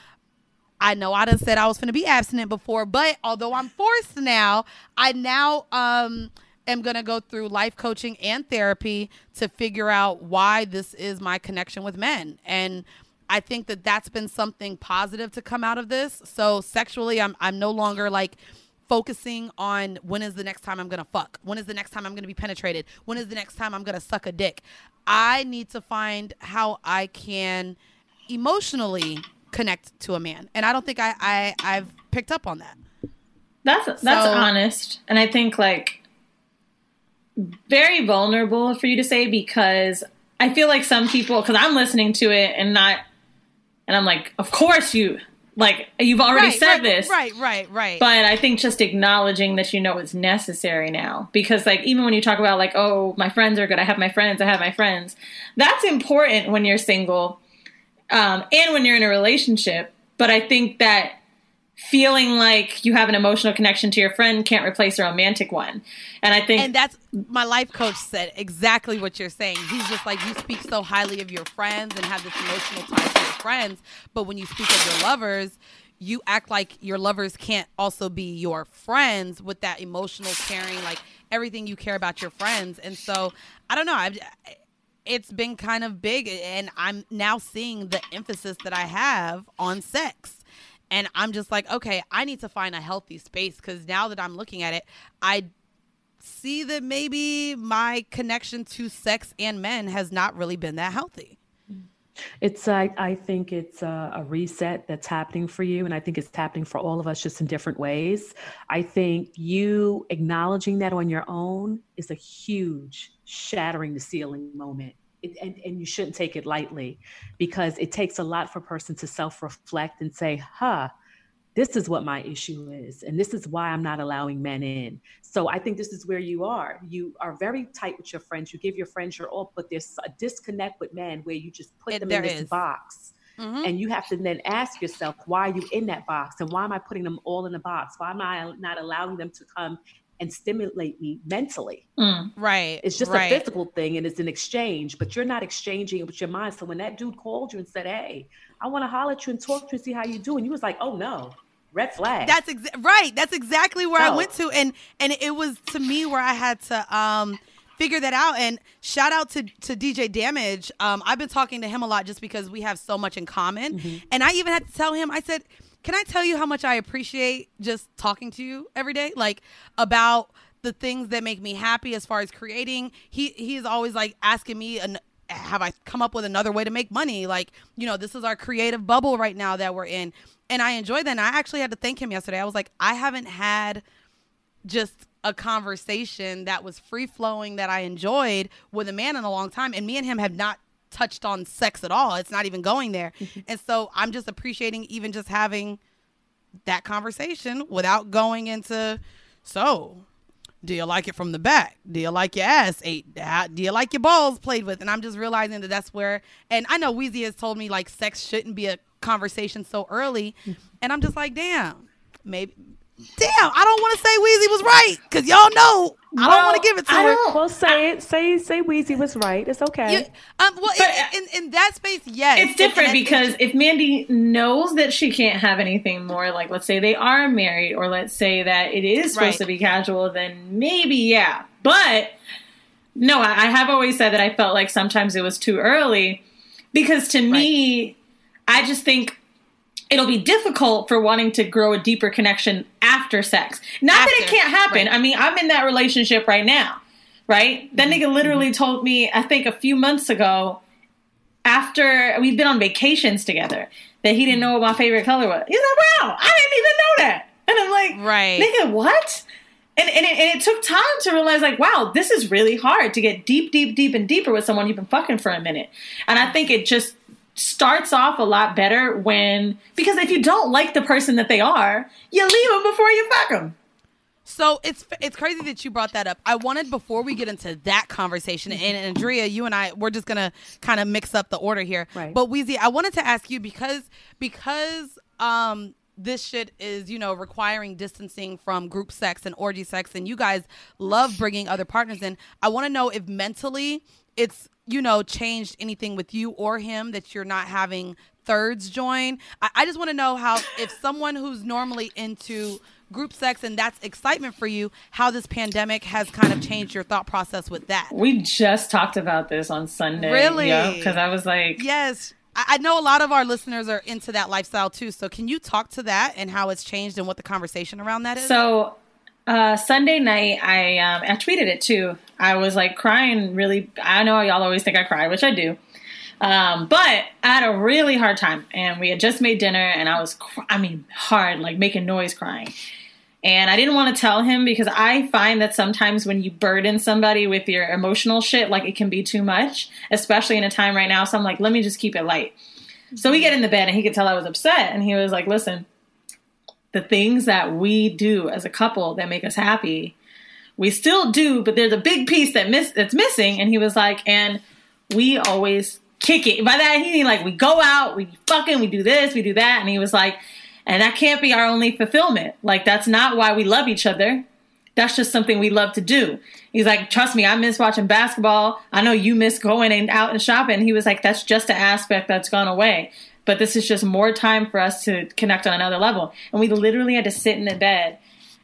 I know I done said I was to be abstinent before, but although I'm forced now, I now um am going to go through life coaching and therapy to figure out why this is my connection with men. And I think that that's been something positive to come out of this. So sexually, I'm I'm no longer like focusing on when is the next time I'm gonna fuck? When is the next time I'm gonna be penetrated? When is the next time I'm gonna suck a dick? I need to find how I can emotionally connect to a man. And I don't think I, I I've picked up on that. That's that's So- honest, and I think like very vulnerable for you to say because I feel like some people because I'm listening to it and not, and I'm like, of course you like you've already right, said right, this, Right, right, right. But I think just acknowledging that you know it's necessary now. Because like even when you talk about like, oh, my friends are good, I have my friends, I have my friends. That's important when you're single. Um, and when you're in a relationship. But I think that feeling like you have an emotional connection to your friend can't replace a romantic one. And I think and that's my life coach said exactly what you're saying. He's just like you speak so highly of your friends and have this emotional tie to your friends, but when you speak of your lovers, you act like your lovers can't also be your friends with that emotional caring, like everything you care about your friends. And so I don't know. I've it's been kind of big and I'm now seeing the emphasis that I have on sex. And I'm just like, okay, I need to find a healthy space because now that I'm looking at it, I see that maybe my connection to sex and men has not really been that healthy. It's I I think it's a, a reset that's happening for you, and I think it's happening for all of us, just in different ways. I think you acknowledging that on your own is a huge shattering the ceiling moment. It, and, and you shouldn't take it lightly because it takes a lot for a person to self-reflect and say, huh, this is what my issue is and this is why i'm not allowing men in so i think this is where you are you are very tight with your friends you give your friends your all but there's a disconnect with men where you just put It- them in this is. box Mhm. and you have to then ask yourself why are you in that box and why am i putting them all in a box why am i not allowing them to come and stimulate me mentally mm, Right. it's just right. a physical thing and it's an exchange, but you're not exchanging it with your mind. So when that dude called you and said, Hey, I want to holler at you and talk to you and see how you do, and you was like, Oh no, red flag. That's exa- right. That's exactly where I went to, and and it was to me where I had to um figure that out. And shout out to to DJ Damage. Um, I've been talking to him a lot just because we have so much in common, and I even had to tell him. I said, "Can I tell you how much I appreciate just talking to you every day, like about." the things that make me happy as far as creating he he's always like asking me an, have I come up with another way to make money? Like, you know, this is our creative bubble right now that we're in. And I enjoy that. And I actually had to thank him yesterday. I was like, I haven't had just a conversation that was free flowing that I enjoyed with a man in a long time. And me and him have not touched on sex at all. It's not even going there. and so I'm just appreciating even just having that conversation without going into, so do you like it from the back? Do you like your ass ate? Do you like your balls played with? And I'm just realizing that that's where, and I know Weezy has told me like sex shouldn't be a conversation so early. And I'm just like, damn, maybe. Damn, I don't want to say Weezy was right because y'all know I don't want to give it to I her. don't- Well, say it. Say say Weezy was right. It's okay. You, um, well, But, in, in, in that space, yes, it's different And- and- because if Mandy knows that she can't have anything more, like let's say they are married, or let's say that it is supposed Right. to be casual, then maybe yeah. But no, I, I have always said that I felt like sometimes it was too early because to me, I just think it'll be difficult for wanting to grow a deeper connection after sex. Not that it can't happen. right. I mean, I'm in that relationship right now, right? That Mm-hmm. nigga literally told me, I think a few months ago, after we've been on vacations together, that he didn't know what my favorite color was. He's like, wow, I didn't even know that. And I'm like, Right. nigga, what? And, and, it, and it took time to realize, like, wow, this is really hard to get deep, deep, deep, and deeper with someone you've been fucking for a minute. And I think it just starts off a lot better when, because if you don't like the person that they are, you leave them before you fuck them. So it's it's crazy that you brought that up. I wanted before we get into that conversation, and Andrea, you and I, we're just gonna kind of mix up the order here. Right. But Weezy, I wanted to ask you because because um this shit is you know requiring distancing from group sex and orgy sex, and you guys love bringing other partners in. I want to know if mentally it's you know changed anything with you or him that you're not having thirds join. I, I just want to know how if someone who's normally into group sex and that's excitement for you, how this pandemic has kind of changed your thought process with that. We just talked about this on Sunday. Really? Because I was like, Yes. I I know a lot of our listeners are into that lifestyle too. So can you talk to that and how it's changed and what the conversation around that is? So uh, Sunday night, I um, I tweeted it too. I was like crying really. I know y'all always think I cry, which I do. Um, but I had a really hard time, and we had just made dinner, and I was, cr- I mean, hard, like making noise crying. And I didn't want to tell him because I find that sometimes when you burden somebody with your emotional shit, like it can be too much, especially in a time right now. So I'm like, let me just keep it light. So we get in the bed, and he could tell I was upset, and he was like, listen, the things that we do as a couple that make us happy, we still do, but there's a big piece that miss that's missing. And he was like, and we always kick it. By that he like we go out, we fucking, we do this, we do that. And he was like, and that can't be our only fulfillment. Like that's not why we love each other. That's just something we love to do. He's like, trust me, I miss watching basketball. I know you miss going and out and shopping. He was like, that's just an aspect that's gone away. But this is just more time for us to connect on another level. And we literally had to sit in the bed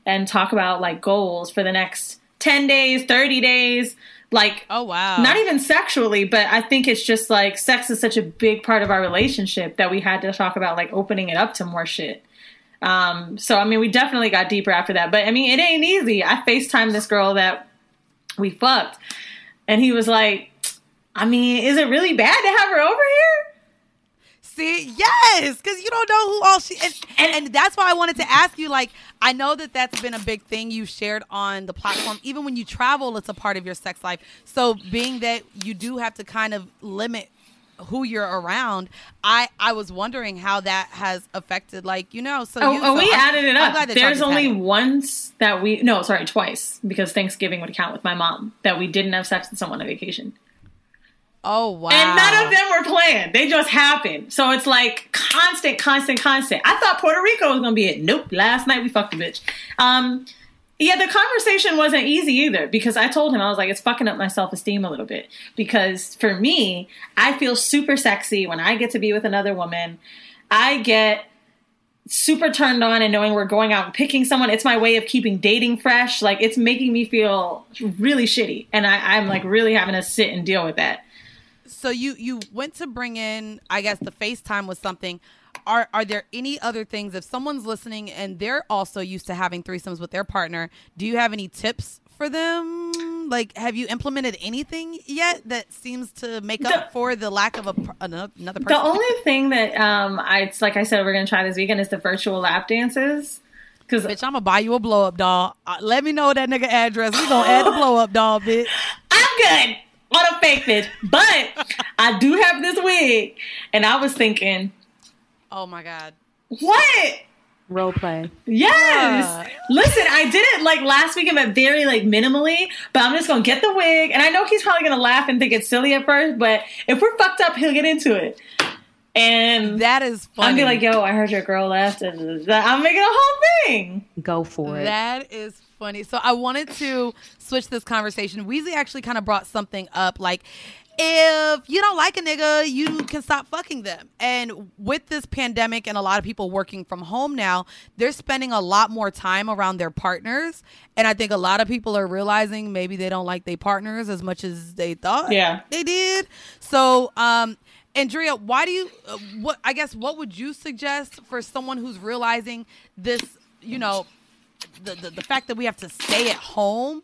and talk about like goals for the next 10 days, 30 days. Like, oh wow. not even sexually, but I think it's just like sex is such a big part of our relationship that we had to talk about like opening it up to more shit. Um, so I mean, we definitely got deeper after that. But I mean, it ain't easy. I FaceTimed this girl that we fucked, and he was like, "I mean, is it really bad to have her over here?" See, yes, because you don't know who all she and, and and that's why I wanted to ask you. Like, I know that that's been a big thing you shared on the platform. Even when you travel, it's a part of your sex life. So, being that you do have to kind of limit who you're around, I I was wondering how that has affected, like you know. So, Oh, you, oh, so we I'm- added it up. glad that y'all There's only once that we no, sorry, twice because Thanksgiving would count with my mom that we didn't have sex with someone on vacation. Oh wow! And none of them were planned. They just happened. So it's like constant, constant, constant. I thought Puerto Rico was gonna be it. Nope. Last night we fucked a bitch. Um, yeah, the conversation wasn't easy either because I told him I was like, it's fucking up my self esteem a little bit. Because for me, I feel super sexy when I get to be with another woman. I get super turned on and knowing we're going out and picking someone. It's my way of keeping dating fresh. Like it's making me feel really shitty, and I, I'm like really having to sit and deal with that. So you you went to bring in i guess the facetime was something. Are are there any other things if someone's listening and they're also used to having threesomes with their partner do you have any tips for them? Like have you implemented anything yet that seems to make up The- for the lack of a another person? The only thing that um, I it's like I said we're gonna try this weekend is the virtual lap dances. Because bitch i'm gonna buy you a blow up doll. Uh, let me know that nigga address. We gonna add the blow up doll bitch. I'm good on a fake bitch, but I do have this wig, and I was thinking, oh my god what? Role play. Yes. Yeah. Listen, I did it like last weekend, but very like minimally. But I'm just gonna get the wig, and I know he's probably gonna laugh and think it's silly at first. But if we're fucked up, he'll get into it. And That is funny. I'd be like, yo, I heard your girl left. And I'm making a whole thing. Go for it. That is funny. So I wanted to switch this conversation. Weezy actually kind of brought something up like if you don't like a nigga, you can stop fucking them. And with this pandemic and a lot of people working from home now, they're spending a lot more time around their partners. And I think a lot of people are realizing maybe they don't like their partners as much as they thought Yeah. they did. So, um, Andrea, why do you? Uh, what I guess what would you suggest for someone who's realizing this? You know, the, the the fact that we have to stay at home,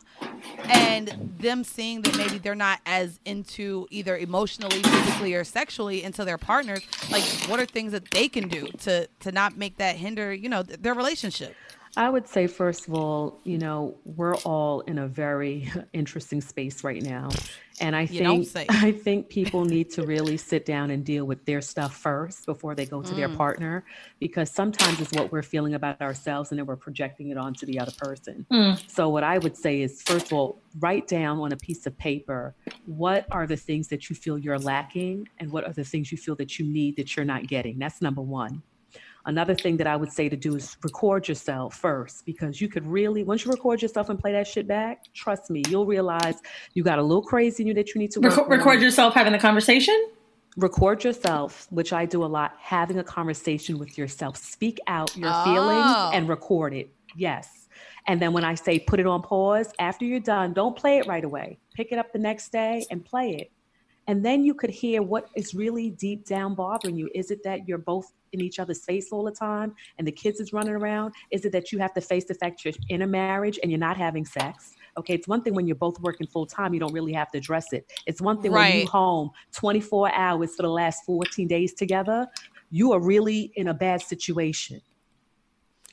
and them seeing that maybe they're not as into either emotionally, physically, or sexually into their partners. Like, what are things that they can do to to not make that hinder? You know, th- their relationship. I would say, first of all, you know, we're all in a very interesting space right now. And I think. I think people need to really sit down and deal with their stuff first before they go to their partner because sometimes it's what we're feeling about ourselves and then we're projecting it onto the other person. So what I would say is first of all, write down on a piece of paper what are the things that you feel you're lacking and what are the things you feel that you need that you're not getting. That's number 1. Another thing that I would say to do is record yourself first because you could really, once you record yourself and play that shit back, trust me, you'll realize you got a little crazy in you that you need to work Record, record on. yourself having the conversation. Record yourself, which I do a lot, having a conversation with yourself. Speak out your Oh. feelings and record it. Yes. And then when I say put it on pause, after you're done, don't play it right away. Pick it up the next day and play it. And then you could hear what is really deep down bothering you. Is it that you're both in each other's face all the time and the kids is running around? Is it that you have to face the fact you're in a marriage and you're not having sex? Okay, it's one thing when you're both working full time, you don't really have to address it. It's one thing when Right. you home 24 hours for the last 14 days together, you are really in a bad situation.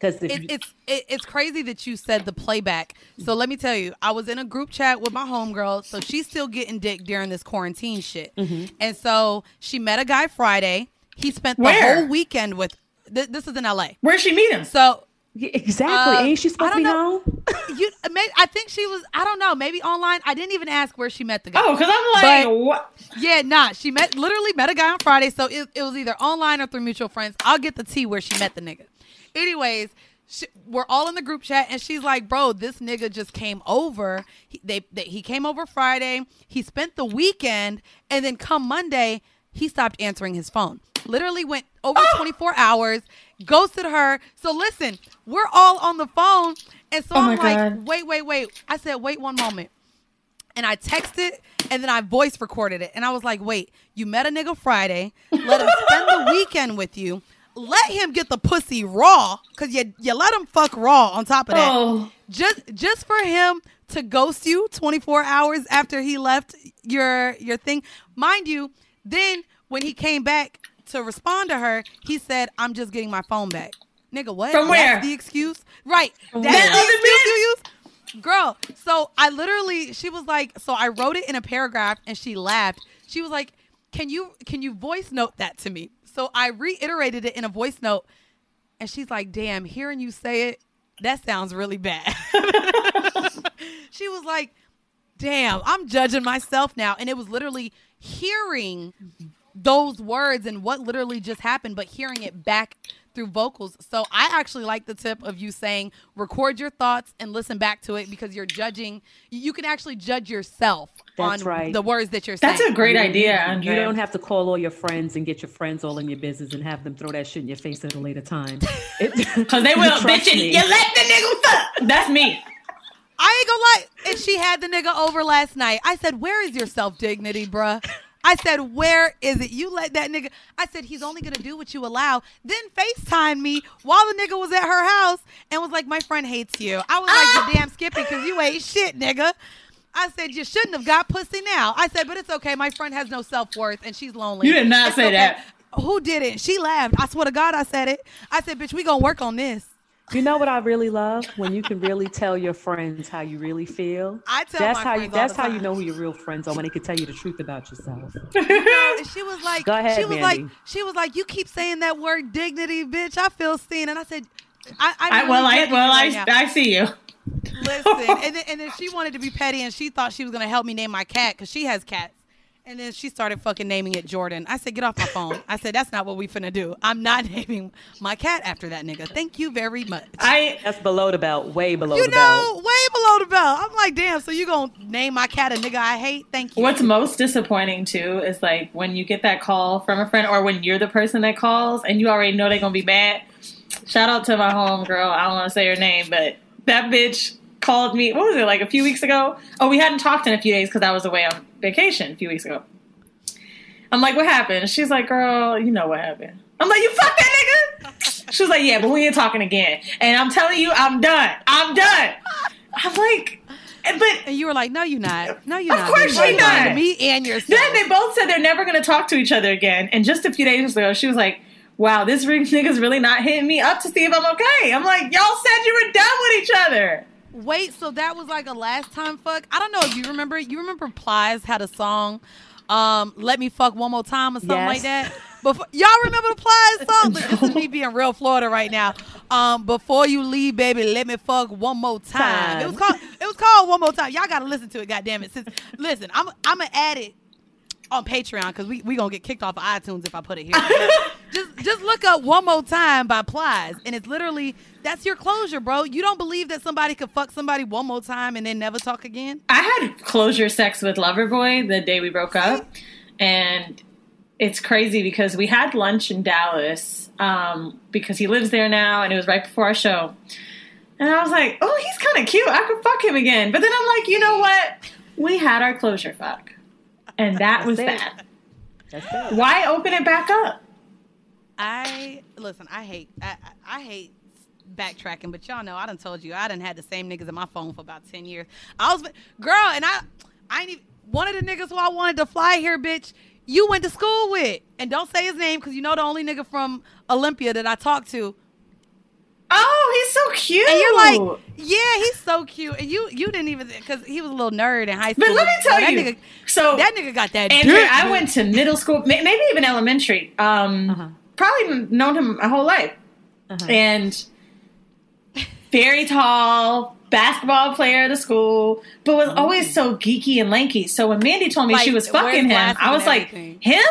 Because it, you- it's it, it's crazy that you said the playback. So let me tell you, I was in a group chat with my homegirl, so she's still getting dick during this quarantine shit. Mm-hmm. And so she met a guy Friday. He spent the Where? whole weekend with. Th- this is in L.A. Where'd she meet him? So exactly, uh, ain't she supposed I to be don't home? you, may, I think she was. I don't know. Maybe online. I didn't even ask where she met the guy. Oh, because I'm like, But- what? Yeah, nah. She met literally met a guy on Friday, so it, it was either online or through mutual friends. I'll get the tea where she met the nigga. Anyways, she, we're all in the group chat, and she's like, "Bro, this nigga just came over. He, they, they he came over Friday. He spent the weekend, and then come Monday, he stopped answering his phone. Literally went over 24 hours, ghosted her. So listen, we're all on the phone, and so Oh I'm like, God. wait, wait, wait. I said, wait one moment and I texted and then I voice recorded it. And I was like, wait, you met a nigga Friday, let him spend the weekend with you, let him get the pussy raw, because you, you let him fuck raw on top of that. Oh. Just just for him to ghost you 24 hours after he left your your thing. Mind you, then when he came back to respond to her, he said, I'm just getting my phone back. Nigga, what? From where? That's the excuse? Right. That's where? the That other excuse man? you use? Girl, so I literally she was like, so I wrote it in a paragraph and she laughed. She was like, Can you can you voice note that to me? So I reiterated it in a voice note and she's like, Damn, hearing you say it, that sounds really bad. she was like, Damn, I'm judging myself now. And it was literally hearing those words and what literally just happened, but hearing it back through vocals. So I actually like the tip of you saying record your thoughts and listen back to it because you're judging. You can actually judge yourself That's on right. the words that you're saying. That's a great mm-hmm. idea, You don't have to call all your friends and get your friends all in your business and have them throw that shit in your face at a later time. Because they will, Trust bitch, me. you let the nigga fuck. That's me. I ain't gonna lie. And she had the nigga over last night. I said, Where is your self dignity, bruh? I said, Where is it? You let that nigga. I said, He's only gonna do what you allow. Then FaceTime me while the nigga was at her house and was like, My friend hates you. I was like, ah! You damn skippy because you ain't shit, nigga. I said, You shouldn't have got pussy now. I said, But it's okay. My friend has no self worth and she's lonely. You did not It's say okay." that. Who did it? She laughed. I swear to God, I said it. I said, Bitch, we gonna work on this. You know what I really love when you can really tell your friends how you really feel. I tell that's my how you. friends That's the how you know who your real friends are when they can tell you the truth about yourself. And she was like, Go ahead, she was Mandy. like, she was like, you keep saying that word dignity, bitch. I feel seen, and I said, I, I, I, well, I, well, you I, right now. I see you. Listen, and then, and then she wanted to be petty, and she thought she was gonna help me name my cat because she has cats, And then she started fucking naming it Jordan. I said, get off my phone. I said, that's not what we finna do. I'm not naming my cat after that nigga. Thank you very much. I That's below the belt, way below you the know, belt. way below the belt. I'm like, damn, so you gonna name my cat a nigga I hate? Thank you. What's most disappointing too is like when you get that call from a friend, or when you're the person that calls and you already know they're gonna be mad. Shout out to my home girl. I don't want to say her name, but that bitch called me. What was it like a few weeks ago? Oh, we hadn't talked in a few days because I was away on vacation a few weeks ago. I'm like, what happened? She's like, girl, you know what happened. I'm like, you fuck that nigga. She was like, yeah, but we ain't talking again. And I'm telling you, I'm done. I'm done. I'm like, but and you were like, no, you're not. No, you're Of not. Of course you're not. To me and yourself. Then they both said they're never going to talk to each other again. And just a few days ago, she was like, wow, this ring nigga's really not hitting me up to see if I'm okay. I'm like, y'all said you were done with each other. Wait, so that was like a last time fuck? I don't know if you remember. You remember Plies had a song, um, "Let Me Fuck One More Time" or something Yes. like that. Before y'all remember the Plies song? Look, this is me being real Florida right now. Um, before you leave, baby, let me fuck one more time. Time. It was called. It was called one more time. Y'all gotta listen to it. God damn it! Since listen, I'm I'm gonna add it on Patreon because we we gonna get kicked off of iTunes if I put it here. just just look up one more time by Plies, and it's literally that's your closure, bro. You don't believe that somebody could fuck somebody one more time and then never talk again? I had closure sex with Loverboy the day we broke up. And it's crazy because we had lunch in Dallas um, because he lives there now and it was right before our show. And I was like, oh, he's kind of cute. I could fuck him again. But then I'm like, you know what? We had our closure fuck. And that was it. that. That's it. Why open it back up? I listen. I hate. I, I I hate backtracking, but y'all know I done told you I done had the same niggas in my phone for about ten years. I was girl, and I I ain't even one of the niggas who I wanted to fly here, bitch. You went to school with, and don't say his name because you know the only nigga from Olympia that I talked to. Oh, he's so cute. And you're like, yeah, he's so cute. And you you didn't even because he was a little nerd in high school. but let me tell that you. nigga, so that nigga got that. Andrew, dick, I went to middle school, maybe even elementary. Um, Uh-huh. Probably known him my whole life, Uh-huh. and very tall basketball player of the school, but was always so geeky and lanky. So when Mandy told me she was fucking him, I was like, everything. him?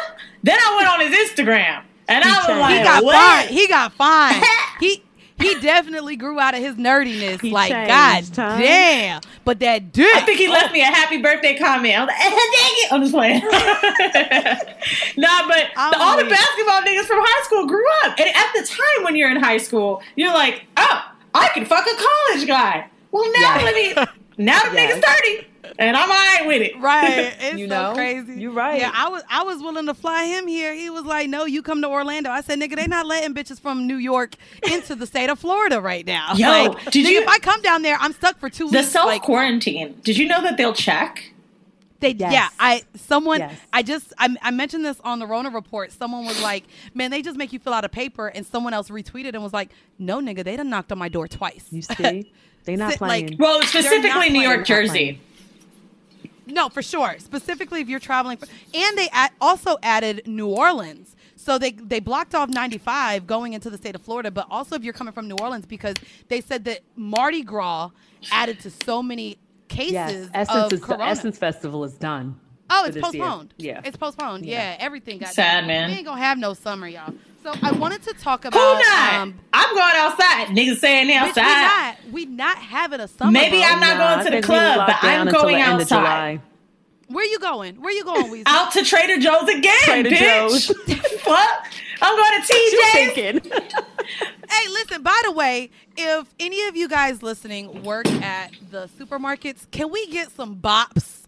Then I went on his Instagram, and I was like, He got what? fine. He got fine. he he definitely grew out of his nerdiness. He like changed, God huh? damn. But that dick. I think he left me a happy birthday comment. I was like, eh, dang it. I'm just playing. nah, but the, all the basketball niggas from high school grew up. And at the time when you're in high school, you're like, oh, I can fuck a college guy. Well, now Yeah. let me, now the Yes. nigga's 30. And I'm all right with it. Right, it's You so know? crazy. You're right. Yeah, I was I was willing to fly him here. He was like, "No, you come to Orlando." I said, "Nigga, they not letting bitches from New York into the state of Florida right now." Yo, like, did nigga, you- If I come down there, I'm stuck for two The weeks. self like, quarantine. Did you know that they'll check? They, Yes. Yeah, I someone Yes. I just I, I mentioned this on the Rona report. Someone was like, "Man, they just make you fill out a paper," and someone else retweeted and was like, "No, nigga, they done knocked on my door twice." You see, they not Sit, like- playing. Well, specifically New York, not Jersey. No, for sure. Specifically, if you're traveling, for, and they also added New Orleans. So they they blocked off 95 going into the state of Florida, but also if you're coming from New Orleans because they said that Mardi Gras added to so many cases yes, of Essence is the corona. Essence Festival is done. Oh, it's this year. postponed. Yeah. it's postponed. Yeah, Yeah. everything got Sad, done. man. We ain't gonna have no summer, y'all. So I wanted to talk about. Who about. not? Um, I'm going outside. Niggas saying they bitch, we outside. not we not having a summer. Maybe bro. I'm not Nah, going to the club, but I'm going the end of outside. Where you going? Where you going, Weezy? out to Trader Joe's again, Trader bitch. Joe's. what? I'm going to You TJ's. Hey, listen, by the way, if any of you guys listening work at the supermarkets, can we get some bops?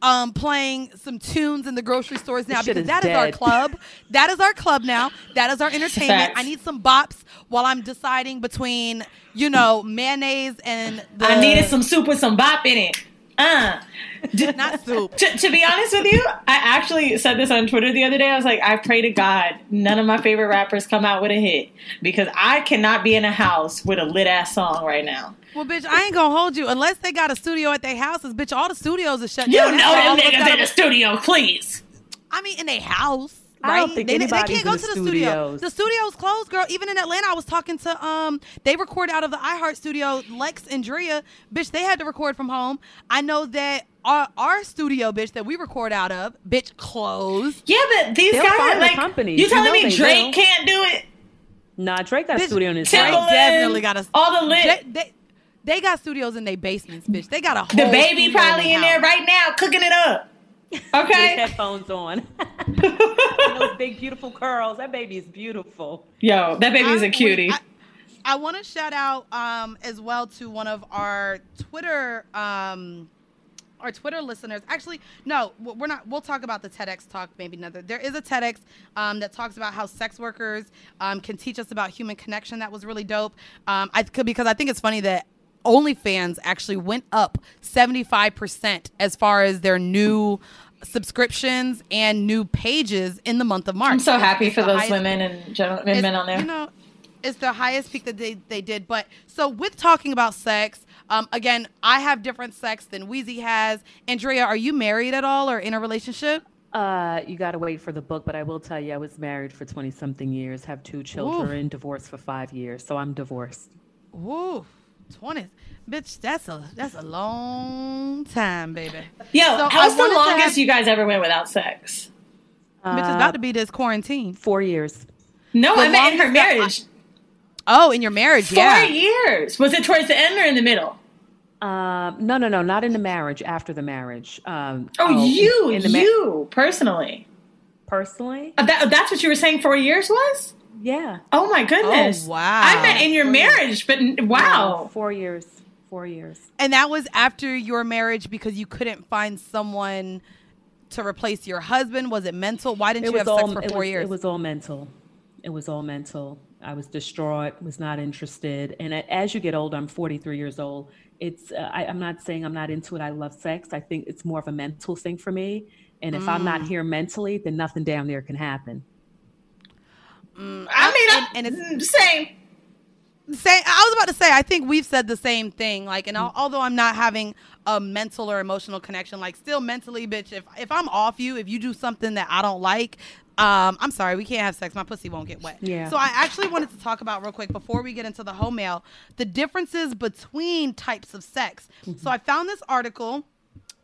Um, playing some tunes in the grocery stores now because is that is our club. That is our club now. That is our entertainment. Facts. I need some bops while I'm deciding between, you know, mayonnaise and the I needed some soup with some bop in it. Uh. Not soup. to, to be honest with you, I actually said this on Twitter the other day. I was like, I pray to God none of my favorite rappers come out with a hit because I cannot be in a house with a lit ass song right now. Well, bitch, I ain't gonna hold you unless they got a studio at their houses. Bitch, all the studios are shut You down. You know them niggas in the studio, please. I mean, in a house. I don't think they, they can't go to the the studio. studios. The studio's closed, girl. Even in Atlanta, I was talking to um. They record out of the iHeart studio. Lex and Drea, bitch, they had to record from home. I know that our our studio, bitch, that we record out of, bitch, closed. Yeah, but these They'll guys find the like companies. you You telling know me Drake will. can't do it? Nah, Drake got a Bitch, studio in his Drake house. Timbaland, definitely got a all the lit. They, they, they got studios in their basements, bitch. They got a whole the baby probably in their there right now cooking it up. With Okay. headphones on. And those big, beautiful curls. That baby is beautiful. Yo, that baby is a cutie. I, I want to shout out um, as well to one of our Twitter um, our Twitter listeners. Actually, no, we're not. We'll talk about the TEDx talk maybe another. There is a TEDx um, that talks about how sex workers um, can teach us about human connection. That was really dope. Um, I could because I think it's funny that OnlyFans actually went up 75% as far as their new subscriptions and new pages in the month of March. I'm so happy for those women and gentlemen men on there. You know, it's the highest peak that they, they did. But so with talking about sex, um, again, I have different sex than Weezy has. Andrea, are you married at all or in a relationship? Uh, you gotta wait for the book, but I will tell you, I was married for twenty something years, have two children, Ooh. divorced for five years, so I'm divorced. Ooh, Twenty, Bitch, that's a that's a long time, baby. Yeah, so how's the longest have, you guys ever went without sex? Uh, bitch, it's about to be this quarantine. Four years. No, the I meant in her marriage. I, oh, in your marriage, Four yeah. Years. Was it towards the end or in the middle? Uh, no, no, no, not in the marriage. After the marriage. Um, oh, oh, you, in the ma- you personally. Personally, uh, that, that's what you were saying. Four years was. Yeah. Oh my goodness! Oh, wow. I met in your Four years. marriage, but wow. No, four years. Four years. And that was after your marriage because you couldn't find someone to replace your husband. Was it mental? Why didn't you have sex for it four was, years? It was all mental. It was all mental. I was distraught, was not interested. And as you get older, I'm 43 years old. It's uh, I, I'm not saying I'm not into it. I love sex. I think it's more of a mental thing for me. And if I'm Mm. not here mentally, then nothing down there can happen. I mean, I, and- and it's- same. Say, I was about to say, I think we've said the same thing. Like, and al- although I'm not having a mental or emotional connection, like, still mentally, bitch, if if I'm off you, if you do something that I don't like, um, I'm sorry, we can't have sex. My pussy won't get wet. Yeah. So I actually wanted to talk about real quick before we get into the home mail the differences between types of sex. So I found this article.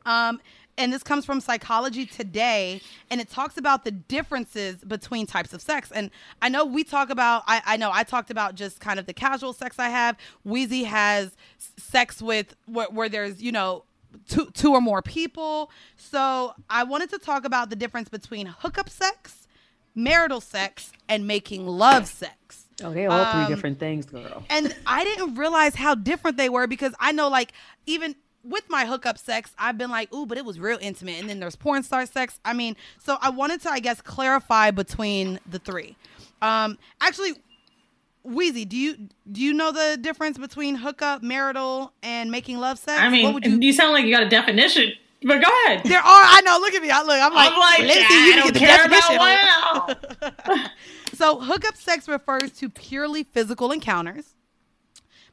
Um, and this comes from Psychology Today, and it talks about the differences between types of sex. And I know we talk about, I, I know I talked about just kind of the casual sex I have. Weezy has sex with where, where there's, you know, two, two or more people. So I wanted to talk about the difference between hookup sex, marital sex, and making love sex. Oh, they're all Um, three different things, girl. And I didn't realize how different they were because I know, like, even with my hookup sex, I've been like, ooh, but it was real intimate. And then there's porn star sex. I mean, so I wanted to, I guess, clarify between the three. Um, actually, Weezy, do you do you know the difference between hookup, marital, and making love sex? I mean, what would you? you sound like you got a definition. But go ahead. there are. I know. Look at me. I look. I'm like. I'm like, let's yeah, see. You I can get the care definition. So, hookup sex refers to purely physical encounters.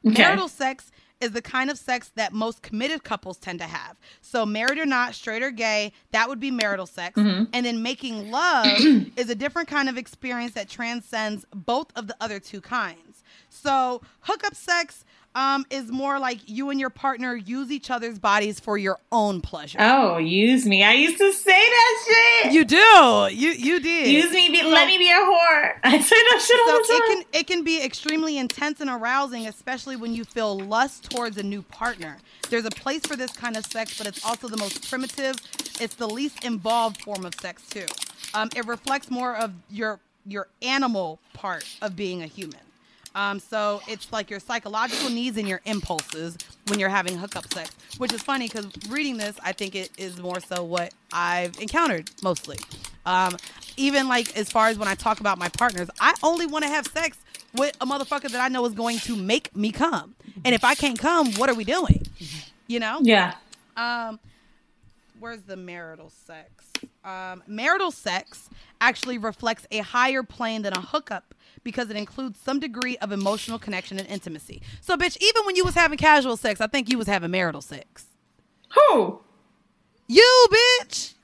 Okay. Marital sex is the kind of sex that most committed couples tend to have. So, married or not, straight or gay, that would be marital sex. Mm-hmm. And then making love is a different kind of experience that transcends both of the other two kinds. So, hookup sex um, is more like you and your partner use each other's bodies for your own pleasure. Oh, use me. I used to say that shit. You do. You you did. use me. Be, let me be a whore. I say that shit all so the time. it can it can be extremely intense and arousing, especially when you feel lust towards a new partner. There's a place for this kind of sex, but it's also the most primitive. It's the least involved form of sex too. Um, it reflects more of your your animal part of being a human. Um, so it's like your psychological needs and your impulses when you're having hookup sex, which is funny because reading this, I think it is more so what I've encountered mostly. Um, even like as far as when I talk about my partners, I only want to have sex with a motherfucker that I know is going to make me come. And if I can't come, what are we doing? You know? yeah. Um, where's the marital sex? Um, marital sex actually reflects a higher plane than a hookup because it includes some degree of emotional connection and intimacy. So, bitch, even when you was having casual sex, I think you was having marital sex. Who? You, bitch.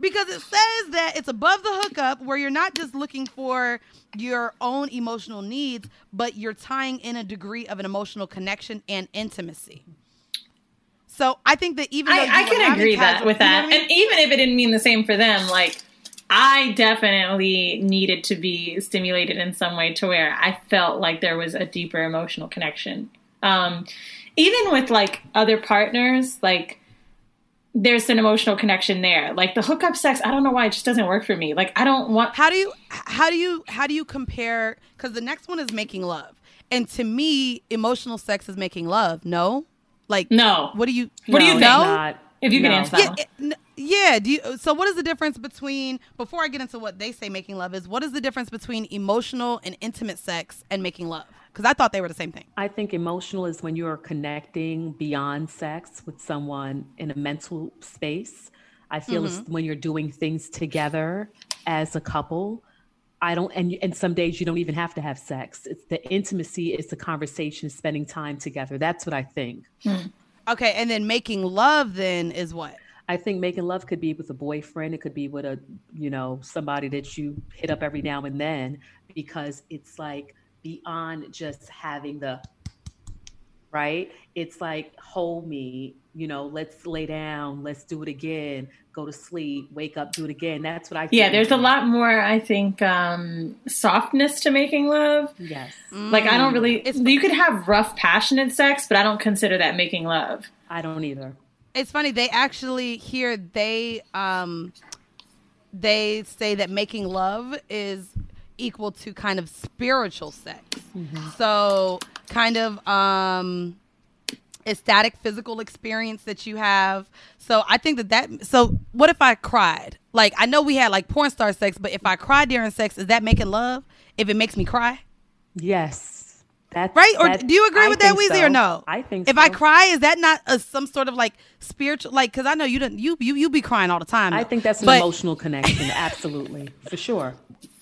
because it says that it's above the hookup where you're not just looking for your own emotional needs, but you're tying in a degree of an emotional connection and intimacy. So I think that even though I, I can agree that with you know that, I mean? and even if it didn't mean the same for them, like I definitely needed to be stimulated in some way to where I felt like there was a deeper emotional connection. Um, even with like other partners, like there's an emotional connection there. Like the hookup sex, I don't know why it just doesn't work for me. Like I don't want. how do you how do you how do you compare because the next one is making love and to me emotional sex is making love no like No. what do you What do you No, think? it's No? If you can No. answer yeah, that. it- n- yeah do you so what is the difference between before i get into what they say making love is what is the difference between emotional and intimate sex and making love because i thought they were the same thing I think emotional is when you're connecting beyond sex with someone in a mental space. I feel it's mm-hmm. when you're doing things together as a couple. I don't, and and some days you don't even have to have sex. It's the intimacy, it's the conversation, spending time together. That's what I think. Hmm. okay and then making love then is what I think making love could be with a boyfriend. It could be with a, you know, somebody that you hit up every now and then because it's like beyond just having the, right? It's like, hold me, you know, let's lay down, let's do it again, go to sleep, wake up, do it again. That's what I Yeah, think. there's a lot more. I think um, softness to making love. Yes. Like I don't really. It's- you could have rough, passionate sex, but I don't consider that making love. I don't either. It's funny they actually here they um they say that making love is equal to kind of spiritual sex. So kind of um ecstatic physical experience that you have. So i think that that so what if i cried? Like i know we had like porn star sex but if i cry during sex is that making love? If it makes me cry? Yes. That's, right or that- do you agree I with that think Weezy so. or no I think if so. i cry is that not a, some sort of like spiritual like because i know you don't you you you be crying all the time I think that's an but, emotional connection. Absolutely. For sure.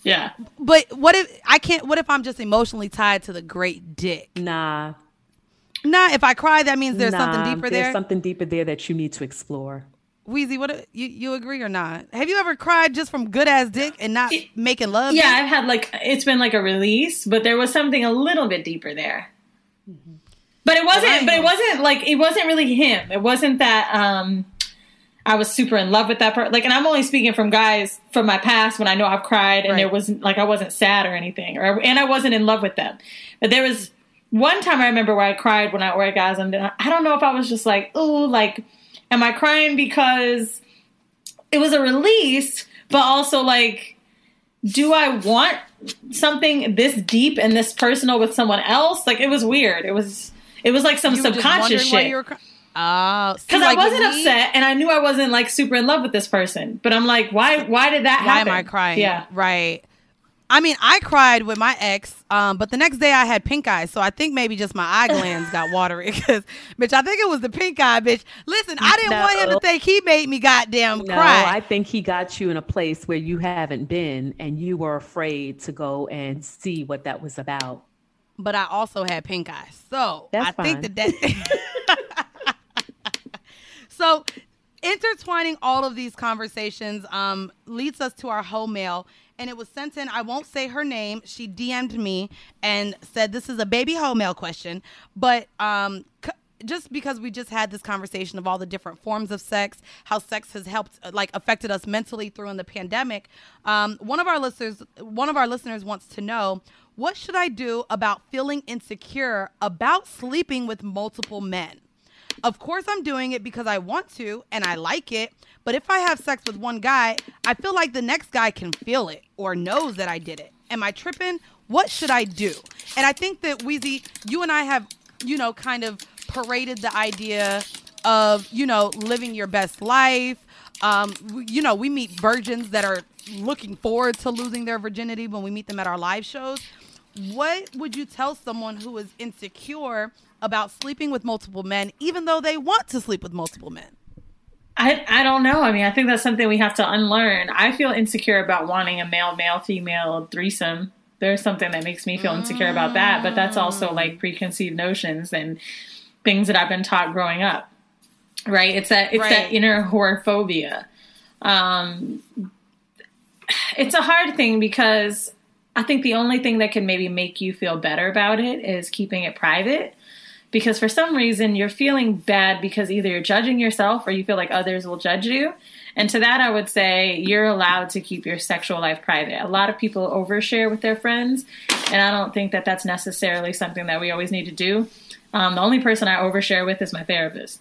Yeah. but what if i can't what if i'm just emotionally tied to the great dick Nah. nah if i cry that means there's something deeper there's there There's something deeper there that you need to explore. Weezy, what you you agree or not? Have you ever cried just from good ass dick and not making love? Yeah, I've had like it's been like a release, but there was something a little bit deeper there. But it wasn't. But it wasn't like it wasn't really him. It wasn't that. um I was super in love with that person. Like, and I'm only speaking from guys from my past when I know I've cried and Right. there wasn't like I wasn't sad or anything, or and I wasn't in love with them. But there was one time I remember where I cried when I orgasmed, and I, I don't know if I was just like, ooh, like, am I crying because it was a release, but also like, do I want something this deep and this personal with someone else? Like, it was weird. It was it was like some You subconscious shit. you were cry- Oh, Because like I wasn't me, upset, and I knew I wasn't like super in love with this person. But I'm like, why? Why did that Why happen? am I crying? Yeah, right. I mean, I cried with my ex, um, but the next day I had pink eye, so I think maybe just my eye glands got watery. Because, bitch, I think it was the pink eye, bitch. Listen, I didn't want him to think he made me goddamn cry. No, cry. I think he got you in a place where you haven't been and you were afraid to go and see what that was about. but I also had pink eye, so That's I think that that. so intertwining all of these conversations um, leads us to our home mail. And it was sent in i won't say her name she dm'd me and said this is a baby home mail question. But um, c- just because we just had this conversation of all the different forms of sex how sex has helped uh, like affected us mentally through in the pandemic um, one of our listeners one of our listeners wants to know what should i do about feeling insecure about sleeping with multiple men of course, I'm doing it because I want to and I like it. But if I have sex with one guy, I feel like the next guy can feel it or knows that I did it. Am I tripping? What should I do? And I think that Weezy, you and I have, you know, kind of paraded the idea of, you know, living your best life. Um, you know, we meet virgins that are looking forward to losing their virginity when we meet them at our live shows. What would you tell someone who is insecure about sleeping with multiple men, even though they want to sleep with multiple men? I I don't know. I mean, I think that's something we have to unlearn. I feel insecure about wanting a male male female threesome. There's something that makes me feel insecure about that, but that's also like preconceived notions and things that I've been taught growing up. Right? It's that it's Right. that inner whorephobia. Um, it's a hard thing because I think the only thing that can maybe make you feel better about it is keeping it private. Because for some reason you're feeling bad because either you're judging yourself or you feel like others will judge you. And to that, I would say you're allowed to keep your sexual life private. A lot of people overshare with their friends, and I don't think that that's necessarily something that we always need to do. Um, the only person I overshare with is my therapist.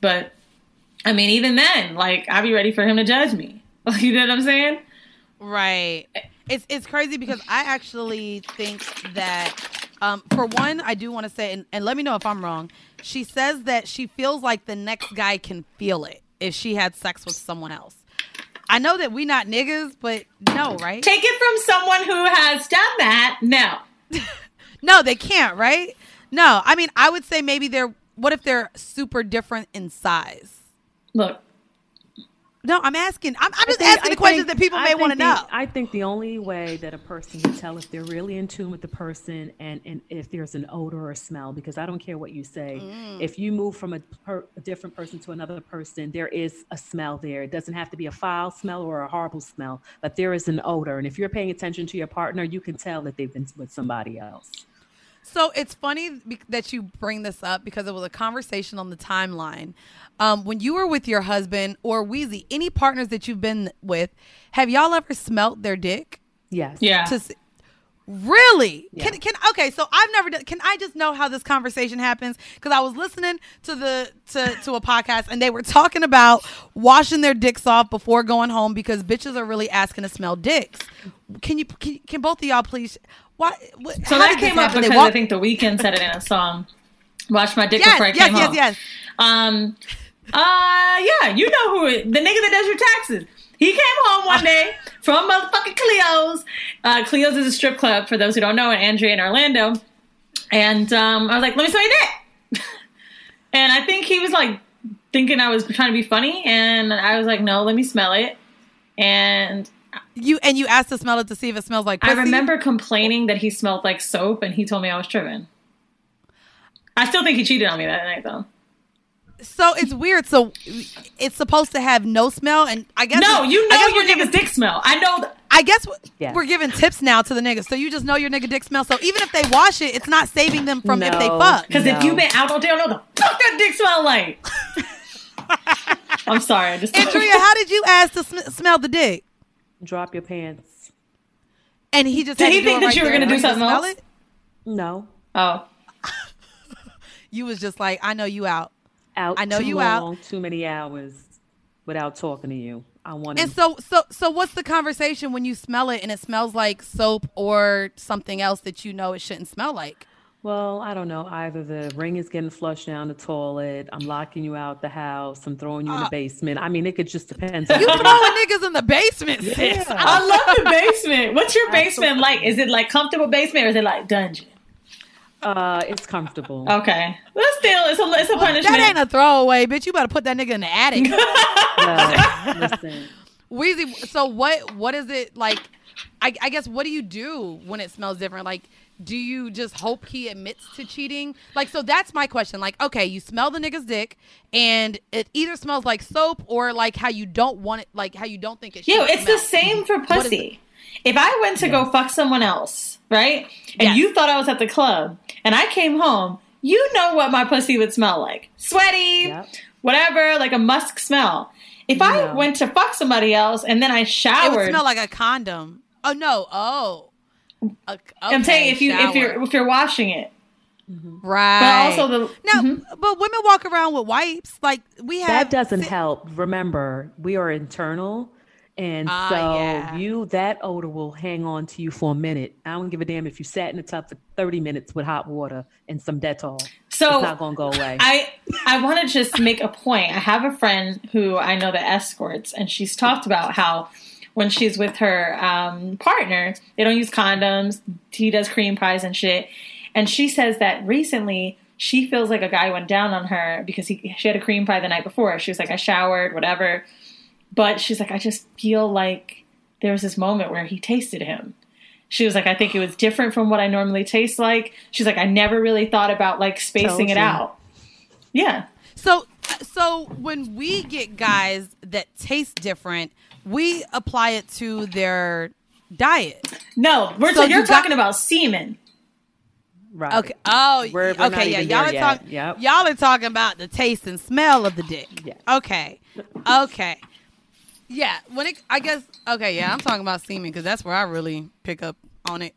But I mean, even then, like, I'd be ready for him to judge me. you know what I'm saying? Right. It's it's crazy because I actually think that um, for one, I do want to say, and, and let me know if I'm wrong. She says that she feels like the next guy can feel it if she had sex with someone else. I know that we not niggas, but no, right? Take it from someone who has done that. No. no, they can't, right? No. I mean, I would say maybe they're what if they're super different in size? Look, no, I'm asking. I'm, I'm just think, asking the questions that people may want to know. I think the only way that a person can tell if they're really in tune with the person and, and if there's an odor or smell, because I don't care what you say. Mm. If you move from a, per, a, different person to another person, there is a smell there. It doesn't have to be a foul smell or a horrible smell, but there is an odor. And if you're paying attention to your partner, you can tell that they've been with somebody else. So it's funny that you bring this up because it was a conversation on the timeline. Um, when you were with your husband or Weezy, any partners that you've been with, have y'all ever smelt their dick? Yes. Yeah. To, really? Yeah. Can can okay? So I've never done. Can I just know how this conversation happens? Because I was listening to the to to a podcast and they were talking about washing their dicks off before going home because bitches are really asking to smell dicks. Can you can, can both of y'all please why? What, so that came up because walk- I think the Weeknd said it in a song. Wash my dick yes, before I yes, came yes, home. Yes, yes, Um, uh, yeah, you know who it, the nigga that does your taxes. He came home one day from motherfucking Cleo's. Uh, Cleo's is a strip club for those who don't know in Andrea in Orlando. And um, I was like, let me smell your dick. and I think he was like thinking I was trying to be funny, and I was like, no, let me smell it. And you and you asked to smell it to see if it smells like. Pussy? I remember complaining that he smelled like soap, and he told me I was tripping. I still think he cheated on me that night, though. So it's weird. So it's supposed to have no smell, and I guess no. You know your nigga's dick smell. I know. Th- I guess yeah. we're giving tips now to the niggas, so you just know your nigga dick smell. So even if they wash it, it's not saving them from no, if they fuck. Because no. if you've been out all day, I don't know the fuck that dick smell like. I'm sorry. I just Andrea, how did you ask to sm- smell the dick? Drop your pants. And he just did he think that right you were going to do something else? It? No. Oh. you was just like, I know you out. Out. I know you long, out. Too many hours without talking to you. I want. And so, so, so, what's the conversation when you smell it and it smells like soap or something else that you know it shouldn't smell like? Well, I don't know. Either the ring is getting flushed down the toilet, I'm locking you out the house, I'm throwing you uh, in the uh, basement. I mean, it could just depend. You throwing niggas in the basement, sis. Yeah. I love the basement. What's your basement like? Is it like comfortable basement or is it like dungeon? Uh, it's comfortable. Okay, that's still it's a it's a punishment. That ain't a throwaway, bitch. You better put that nigga in the attic. no, listen, Weezy. So what? What is it like? I, I guess what do you do when it smells different? Like do you just hope he admits to cheating? Like, so that's my question. Like, okay, you smell the nigga's dick, and it either smells like soap or like how you don't want it, like how you don't think it should. Yeah, it's smell. the same for pussy. If I went to yeah. go fuck someone else, right, and yes. you thought I was at the club, and I came home, you know what my pussy would smell like: sweaty, yep. whatever, like a musk smell. If I went to fuck somebody else and then I showered, it would smell like a condom. Oh no! Oh. Okay, I'm saying if you shower. if you're if you're washing it. Mm-hmm. Right. But also the now, mm-hmm. but women walk around with wipes. Like we have that doesn't help. Remember, we are internal, and uh, so yeah. you that odor will hang on to you for a minute. I don't give a damn if you sat in the tub for 30 minutes with hot water and some Dettol. So it's not gonna go away. I I want to just make a point. I have a friend who I know that escorts, and she's talked about how when she's with her um, partner. They don't use condoms. He does cream pies and shit. And she says that recently she feels like a guy went down on her because he she had a cream pie the night before. She was like, I showered, whatever. But she's like, I just feel like there was this moment where he tasted him. She was like, I think it was different from what I normally taste like. She's like, I never really thought about like spacing it out. Yeah. So so when we get guys that taste different, we apply it to their diet. No, we're So ta- you're you got- talking about semen. Right. Okay. Oh, We're- we're okay. Yeah, y'all are talking. Yep. Y'all are talking about the taste and smell of the dick. Yeah. Okay. Okay. Yeah. When it, I guess. Okay. Yeah, I'm talking about semen because that's where I really pick up on it.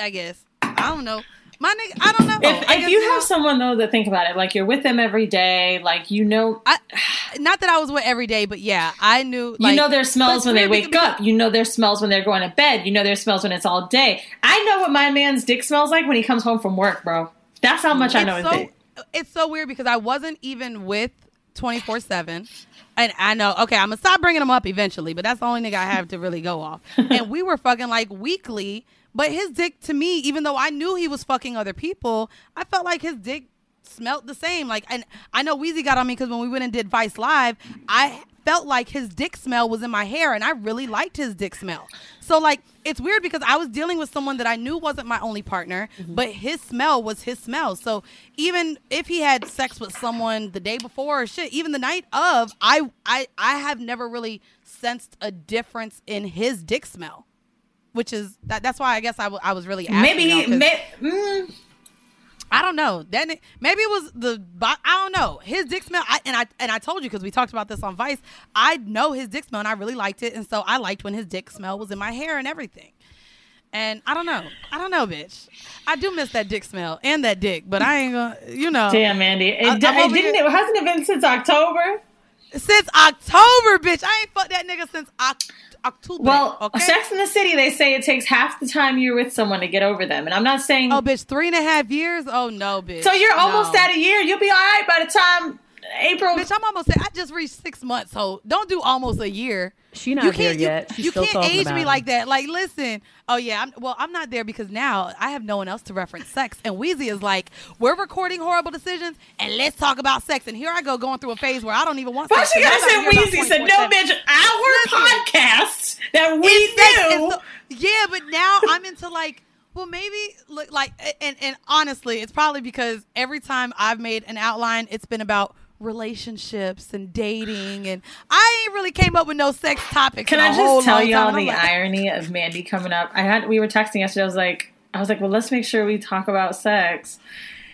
I guess. I don't know. My nigga. I don't know. If, if you know, have someone though that think about it, like you're with them every day, like you know, I, not that I was with every day, but yeah, I knew. Like, you know their smells when they wake up. You know their smells when they're going to bed. You know their smells when it's all day. I know what my man's dick smells like when he comes home from work, bro. That's how much I know his it's dick. so, it's so weird because I wasn't even with 24 7. And I know, okay, I'm gonna stop bringing him up eventually, but that's the only nigga I have to really go off. and we were fucking like weekly, but his dick to me, even though I knew he was fucking other people, I felt like his dick smelt the same. Like, and I know Weezy got on me because when we went and did Vice Live, I felt like his dick smell was in my hair, and I really liked his dick smell. So like, it's weird because I was dealing with someone that I knew wasn't my only partner, mm-hmm. but his smell was his smell. So even if he had sex with someone the day before or shit, even the night of, I I I have never really sensed a difference in his dick smell. Which is that, that's why I guess I, w- I was really asking Maybe y'all, he, 'cause- may, mm, I don't know. Then it- maybe it was the I don't know his dick smell. I, and I and I told you because we talked about this on Vice. I know his dick smell and I really liked it, and so I liked when his dick smell was in my hair and everything. And I don't know. I don't know, bitch. I do miss that dick smell and that dick, but I ain't gonna. You know, damn, Andy. It, I, it didn't. It hasn't it been since October. Since October, bitch. I ain't fucked that nigga since Oc- October. Well, okay. Sex in the City, they say it takes half the time you're with someone to get over them, and I'm not saying. Oh, bitch, three and a half years. Oh no, bitch. so you're almost No. at a year. You'll be all right by the time April. Bitch, I'm almost. I just reached six months, so don't do almost a year. She not you there can't, you- yet. She's you still can't age me him. like that. Like, listen. Oh yeah. I'm, well, I'm not there because now I have no one else to reference sex, and Weezy is like, we're recording horrible decisions, and let's talk about sex. And here I go going through a phase where I don't even want. Why sex, she gotta and I'm say not Weezy said no, bitch? Our Listen. podcast that we It's do. so- yeah, but now I'm into like, well, maybe look like, and and honestly, it's probably because every time I've made an outline, it's been about relationships and dating, and I ain't really came up with no sex topics. Can I just tell y'all the like- irony of Mandy coming up? I had we were texting yesterday. I was like, I was like, well, let's make sure we talk about sex.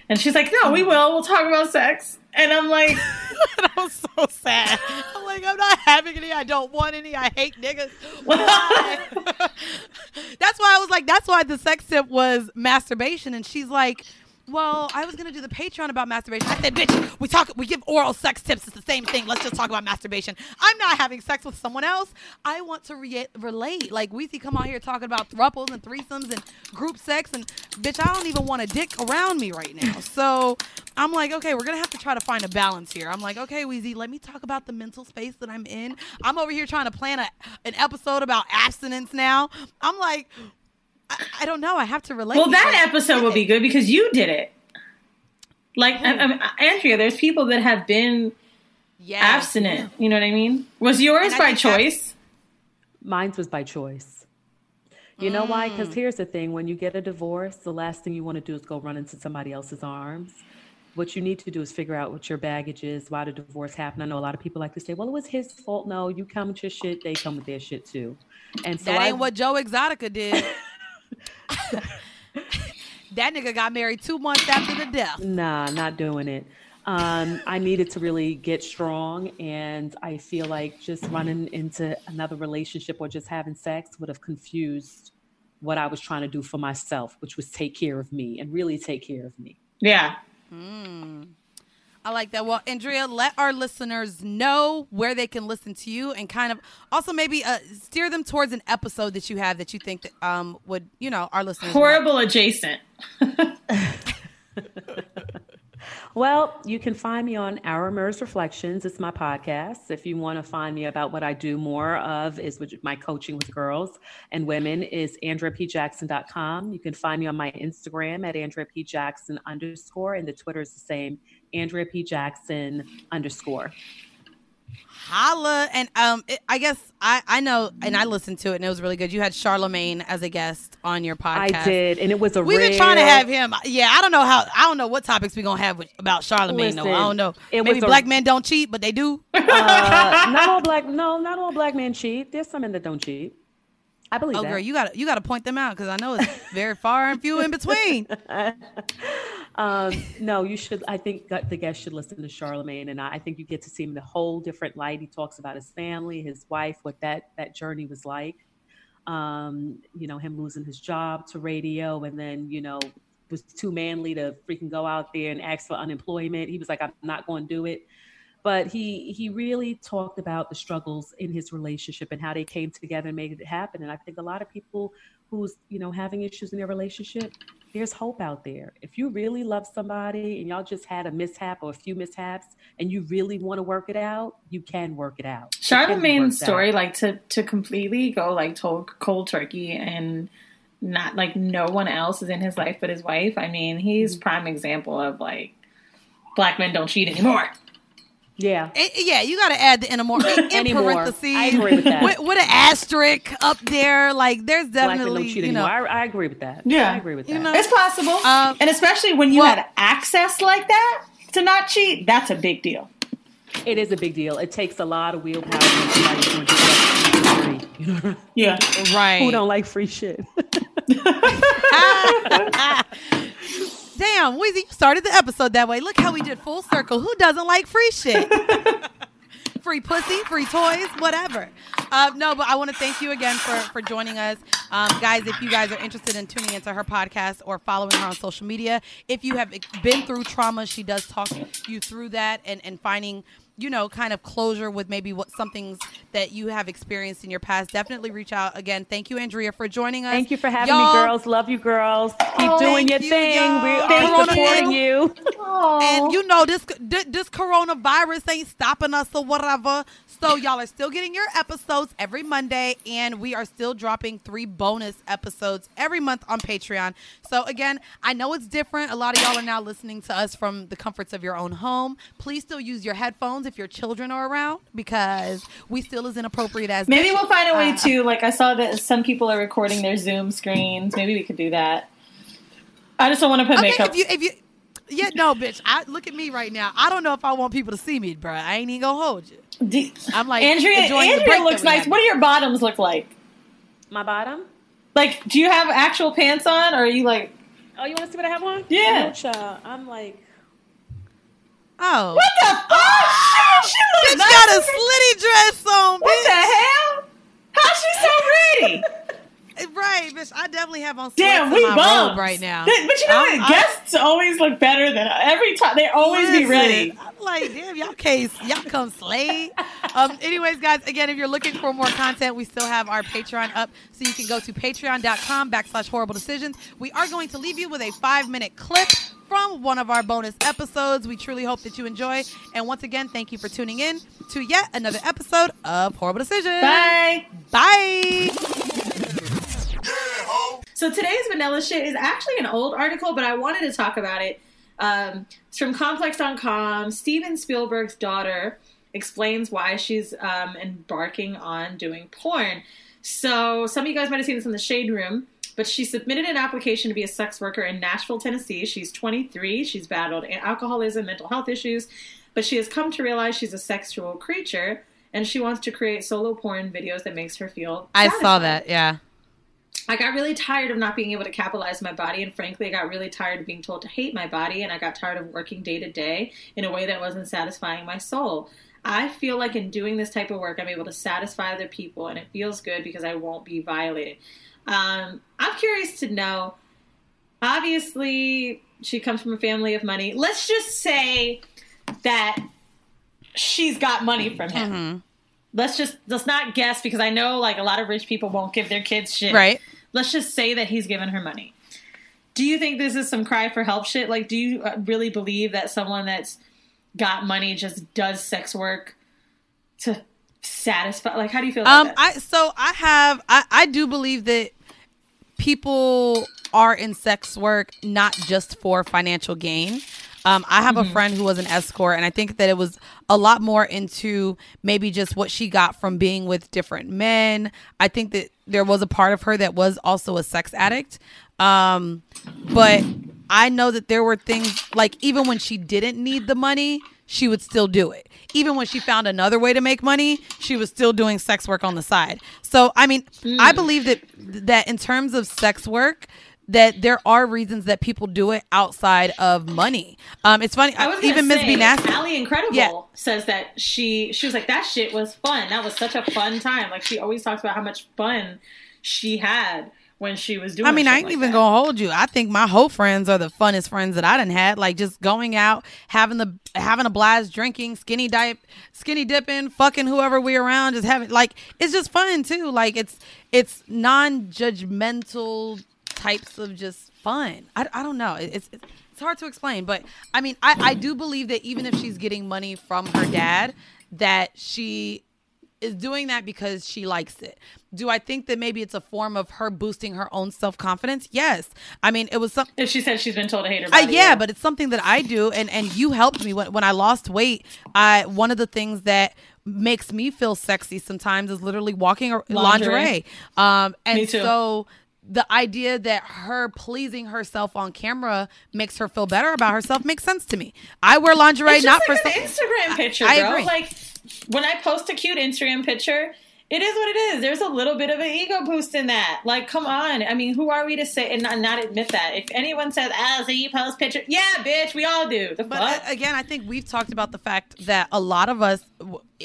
And she's like, no, we mm. will. We'll talk about sex. And I'm like, I was so sad. I'm like, I'm not having any. I don't want any. I hate niggas. Why? that's why I was like, that's why the sex tip was masturbation. And she's like, well, I was gonna do the Patreon about masturbation. I said, bitch, we talk, we give oral sex tips. It's the same thing. Let's just talk about masturbation. I'm not having sex with someone else. I want to re- relate. Like we see come out here talking about thruples and threesomes and group sex, and bitch, I don't even want a dick around me right now. So I'm like, okay, we're gonna have to try to find a balance here. I'm like, okay, Weezy, let me talk about the mental space that I'm in. I'm over here trying to plan a, an episode about abstinence now. I'm like, I, I don't know. I have to relate. well, that episode will be good because you did it. Like, I, I Andrea, there's people that have been Yes. abstinent. You know what I mean? Was yours by think choice? Mine was by choice. You know why? Mm. Because here's the thing: when you get a divorce, the last thing you want to do is go run into somebody else's arms. What you need to do is figure out what your baggage is, why the divorce happened. I know a lot of people like to say, "Well, it was his fault." No, you come with your shit; they come with their shit too. And so That I, ain't what Joe Exotica did. that nigga got married two months after the death. Nah, not doing it. Um, I needed to really get strong, and I feel like just running into another relationship or just having sex would have confused what I was trying to do for myself, which was take care of me and really take care of me. Yeah. I like that. Well, Andrea, let our listeners know where they can listen to you, and kind of also maybe uh, steer them towards an episode that you have that you think that um would you know our listeners would like. Horrible adjacent. Well, you can find me on Our Mers Reflections. It's my podcast. If you want to find me about what I do more of is with my coaching with girls and women is AndreaPJackson.com. You can find me on my Instagram at Andrea P. Jackson underscore, and the Twitter is the same, Andrea P. Jackson underscore. Holla, and um, it, I guess I I know, and I listened to it, and it was really good. You had Charlemagne as a guest on your podcast. I did, and it was a We've been trying to have him. Yeah, I don't know how. I don't know what topics we're gonna have with, about Charlemagne. though. I don't know. Maybe a- black men don't cheat, but they do. uh, not all black black no, not all black men cheat. There's some men that don't cheat. I believe Oh, that. girl, you got you got to point them out because I know it's very far and few in between. um, no, you should. I think the guest should listen to Charlemagne, and I, I think you get to see him in a whole different light. He talks about his family, his wife, what that that journey was like. Um, you know, him losing his job to radio, and then you know was too manly to freaking go out there and ask for unemployment. He was like, I'm not going to do it. But he he really talked about the struggles in his relationship and how they came together and made it happen. And I think a lot of people who's you know having issues in their relationship, there's hope out there. If you really love somebody and y'all just had a mishap or a few mishaps and you really want to work it out, you can work it out. Charlemagne's worked out. story, like to to completely go like to- cold turkey and not like no one else is in his life but his wife. I mean, he's Mm-hmm. prime example of like black men don't cheat anymore. Yeah. Eh, yeah, you got to add the anymore in Anymore. parentheses. I agree with that. With, with an asterisk up there, like there's definitely don't you know. I, I agree with that. Yeah. I agree with that. You know, It's possible, Um, and especially when you well- had access like that to not cheat. That's a big deal. it is a big deal. It takes a lot of willpower when to do. You know, Yeah, right. who don't like free shit? Damn, Weezy, you started the episode that way. Look how we did full circle. Who doesn't like free shit? free pussy, free toys, whatever. Uh, no, but I want to thank you again for for joining us, um, guys. If you guys are interested in tuning into her podcast or following her on social media, if you have been through trauma, she does talk you through that and and finding you know kind of closure with maybe what some things that you have experienced in your past. Definitely reach out again. Thank you, Andrea, for joining us. Thank you for having Y'all- me, girls. Love you, girls. Keep Oh, doing your you, thing. y'all. We are you. supporting you. And you know this this coronavirus ain't stopping us or whatever. So y'all are still getting your episodes every Monday, and we are still dropping three bonus episodes every month on Patreon. So again, I know it's different. A lot of y'all are now listening to us from the comforts of your own home. Please still use your headphones if your children are around, because we still as inappropriate as maybe we'll find a way Uh, to. Like I saw that some people are recording their Zoom screens. Maybe we could do that. I just don't want to put Okay, makeup. if you if you. Yeah, no, bitch. I look at me right now. I don't know if I want people to see me, bruh. I ain't even gonna hold you. I'm like Andrea, enjoying Andrea looks nice. had. What do your bottoms look like? My bottom. Like, do you have actual pants on, or are you like? Oh, you want to see what I have on? Yeah. No, child. I'm like. Oh, What the? Oh shit! She bitch nice. got a slitty dress on, bitch. What the hell? How she so ready? Right, bitch. I definitely have on Damn, we in my bums robe right now. But you know I'm- what? I'm- Guests always look better than every time. They always be ready. I'm like, damn, y'all case, y'all come slay. Um, anyways, guys, again, if you're looking for more content, we still have our Patreon up, so you can go to patreon.com backslash horrible decisions. We are going to leave you with a five minute clip from one of our bonus episodes. We truly hope that you enjoy. And once again, thank you for tuning in to yet another episode of Horrible Decisions. Bye. Bye. So today's vanilla shit is actually an old article, but I wanted to talk about it. Um, it's from Complex.com. Steven Spielberg's daughter explains why she's um, embarking on doing porn. So some of you guys might have seen this in the Shade Room, but she submitted an application to be a sex worker in Nashville, Tennessee. She's 23. She's battled alcoholism, mental health issues, but she has come to realize she's a sexual creature and she wants to create solo porn videos that makes her feel. I saw that. Yeah. I got really tired of not being able to capitalize my body, and frankly, I got really tired of being told to hate my body, and I got tired of working day to day in a way that wasn't satisfying my soul. I feel like in doing this type of work, I'm able to satisfy other people, and it feels good because I won't be violated. Um, I'm curious to know. Obviously, she comes from a family of money. Let's just say that she's got money from him. Mm-hmm. Let's just let's not guess because I know like a lot of rich people won't give their kids shit Right. let's just say that he's given her money. Do you think this is some cry for help shit? Like, do you uh, really believe that someone that's got money just does sex work to satisfy? Like, how do you feel about Um? I so I have I I do believe that people are in sex work not just for financial gain. Um, I have a friend who was an escort, and I think that it was a lot more into maybe just what she got from being with different men. I think that there was a part of her that was also a sex addict. Um, but I know that there were things like even when she didn't need the money, she would still do it. Even when she found another way to make money, she was still doing sex work on the side. So, I mean, I Mm. believe that that in terms of sex work, that there are reasons that people do it outside of money. Um, it's funny, I was even Miss B Nasty. Allie Incredible Yeah. says that she she was like that shit was fun. That was such a fun time. Like she always talks about how much fun she had when she was doing. I mean, I ain't like even that. gonna hold you. I think my whole friends are the funnest friends that I done had. Like just going out, having the having a blast, drinking, skinny diet, skinny dipping, fucking whoever we around, just having like it's just fun too. Like it's it's non-judgmental types of just fun. I, I don't know. It- It's it's hard to explain, but I mean, I I do believe that even if she's getting money from her dad, that she is doing that because she likes it. Do I think that maybe it's a form of her boosting her own self confidence? Yes. I mean, it was some. If she said she's been told to hate her Uh, body, yeah, but it's something that I do, and and you helped me when when I lost weight. I one of the things that makes me feel sexy sometimes is literally walking or lingerie. Lingerie. Um, and Me too. so the idea that her pleasing herself on camera makes her feel better about herself makes sense to me. I wear lingerie not just for like an Instagram picture, I bro. agree. Like when I post a cute Instagram picture, it is what it is. There's a little bit of an ego boost in that. Like, come on. I mean, who are we to say and not, not admit that? If anyone says, "Ah, so you post picture," yeah, bitch, we all do. The But fuck? uh, again, I think we've talked about the fact that a lot of us,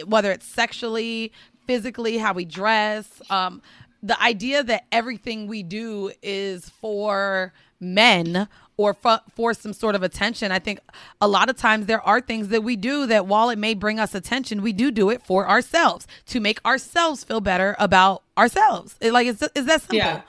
whether it's sexually, physically, how we dress, um, the idea that everything we do is for men or for, for some sort of attention. I think a lot of times there are things that we do that while it may bring us attention, we do do it for ourselves to make ourselves feel better about ourselves. It, like, it's that simple. Yeah.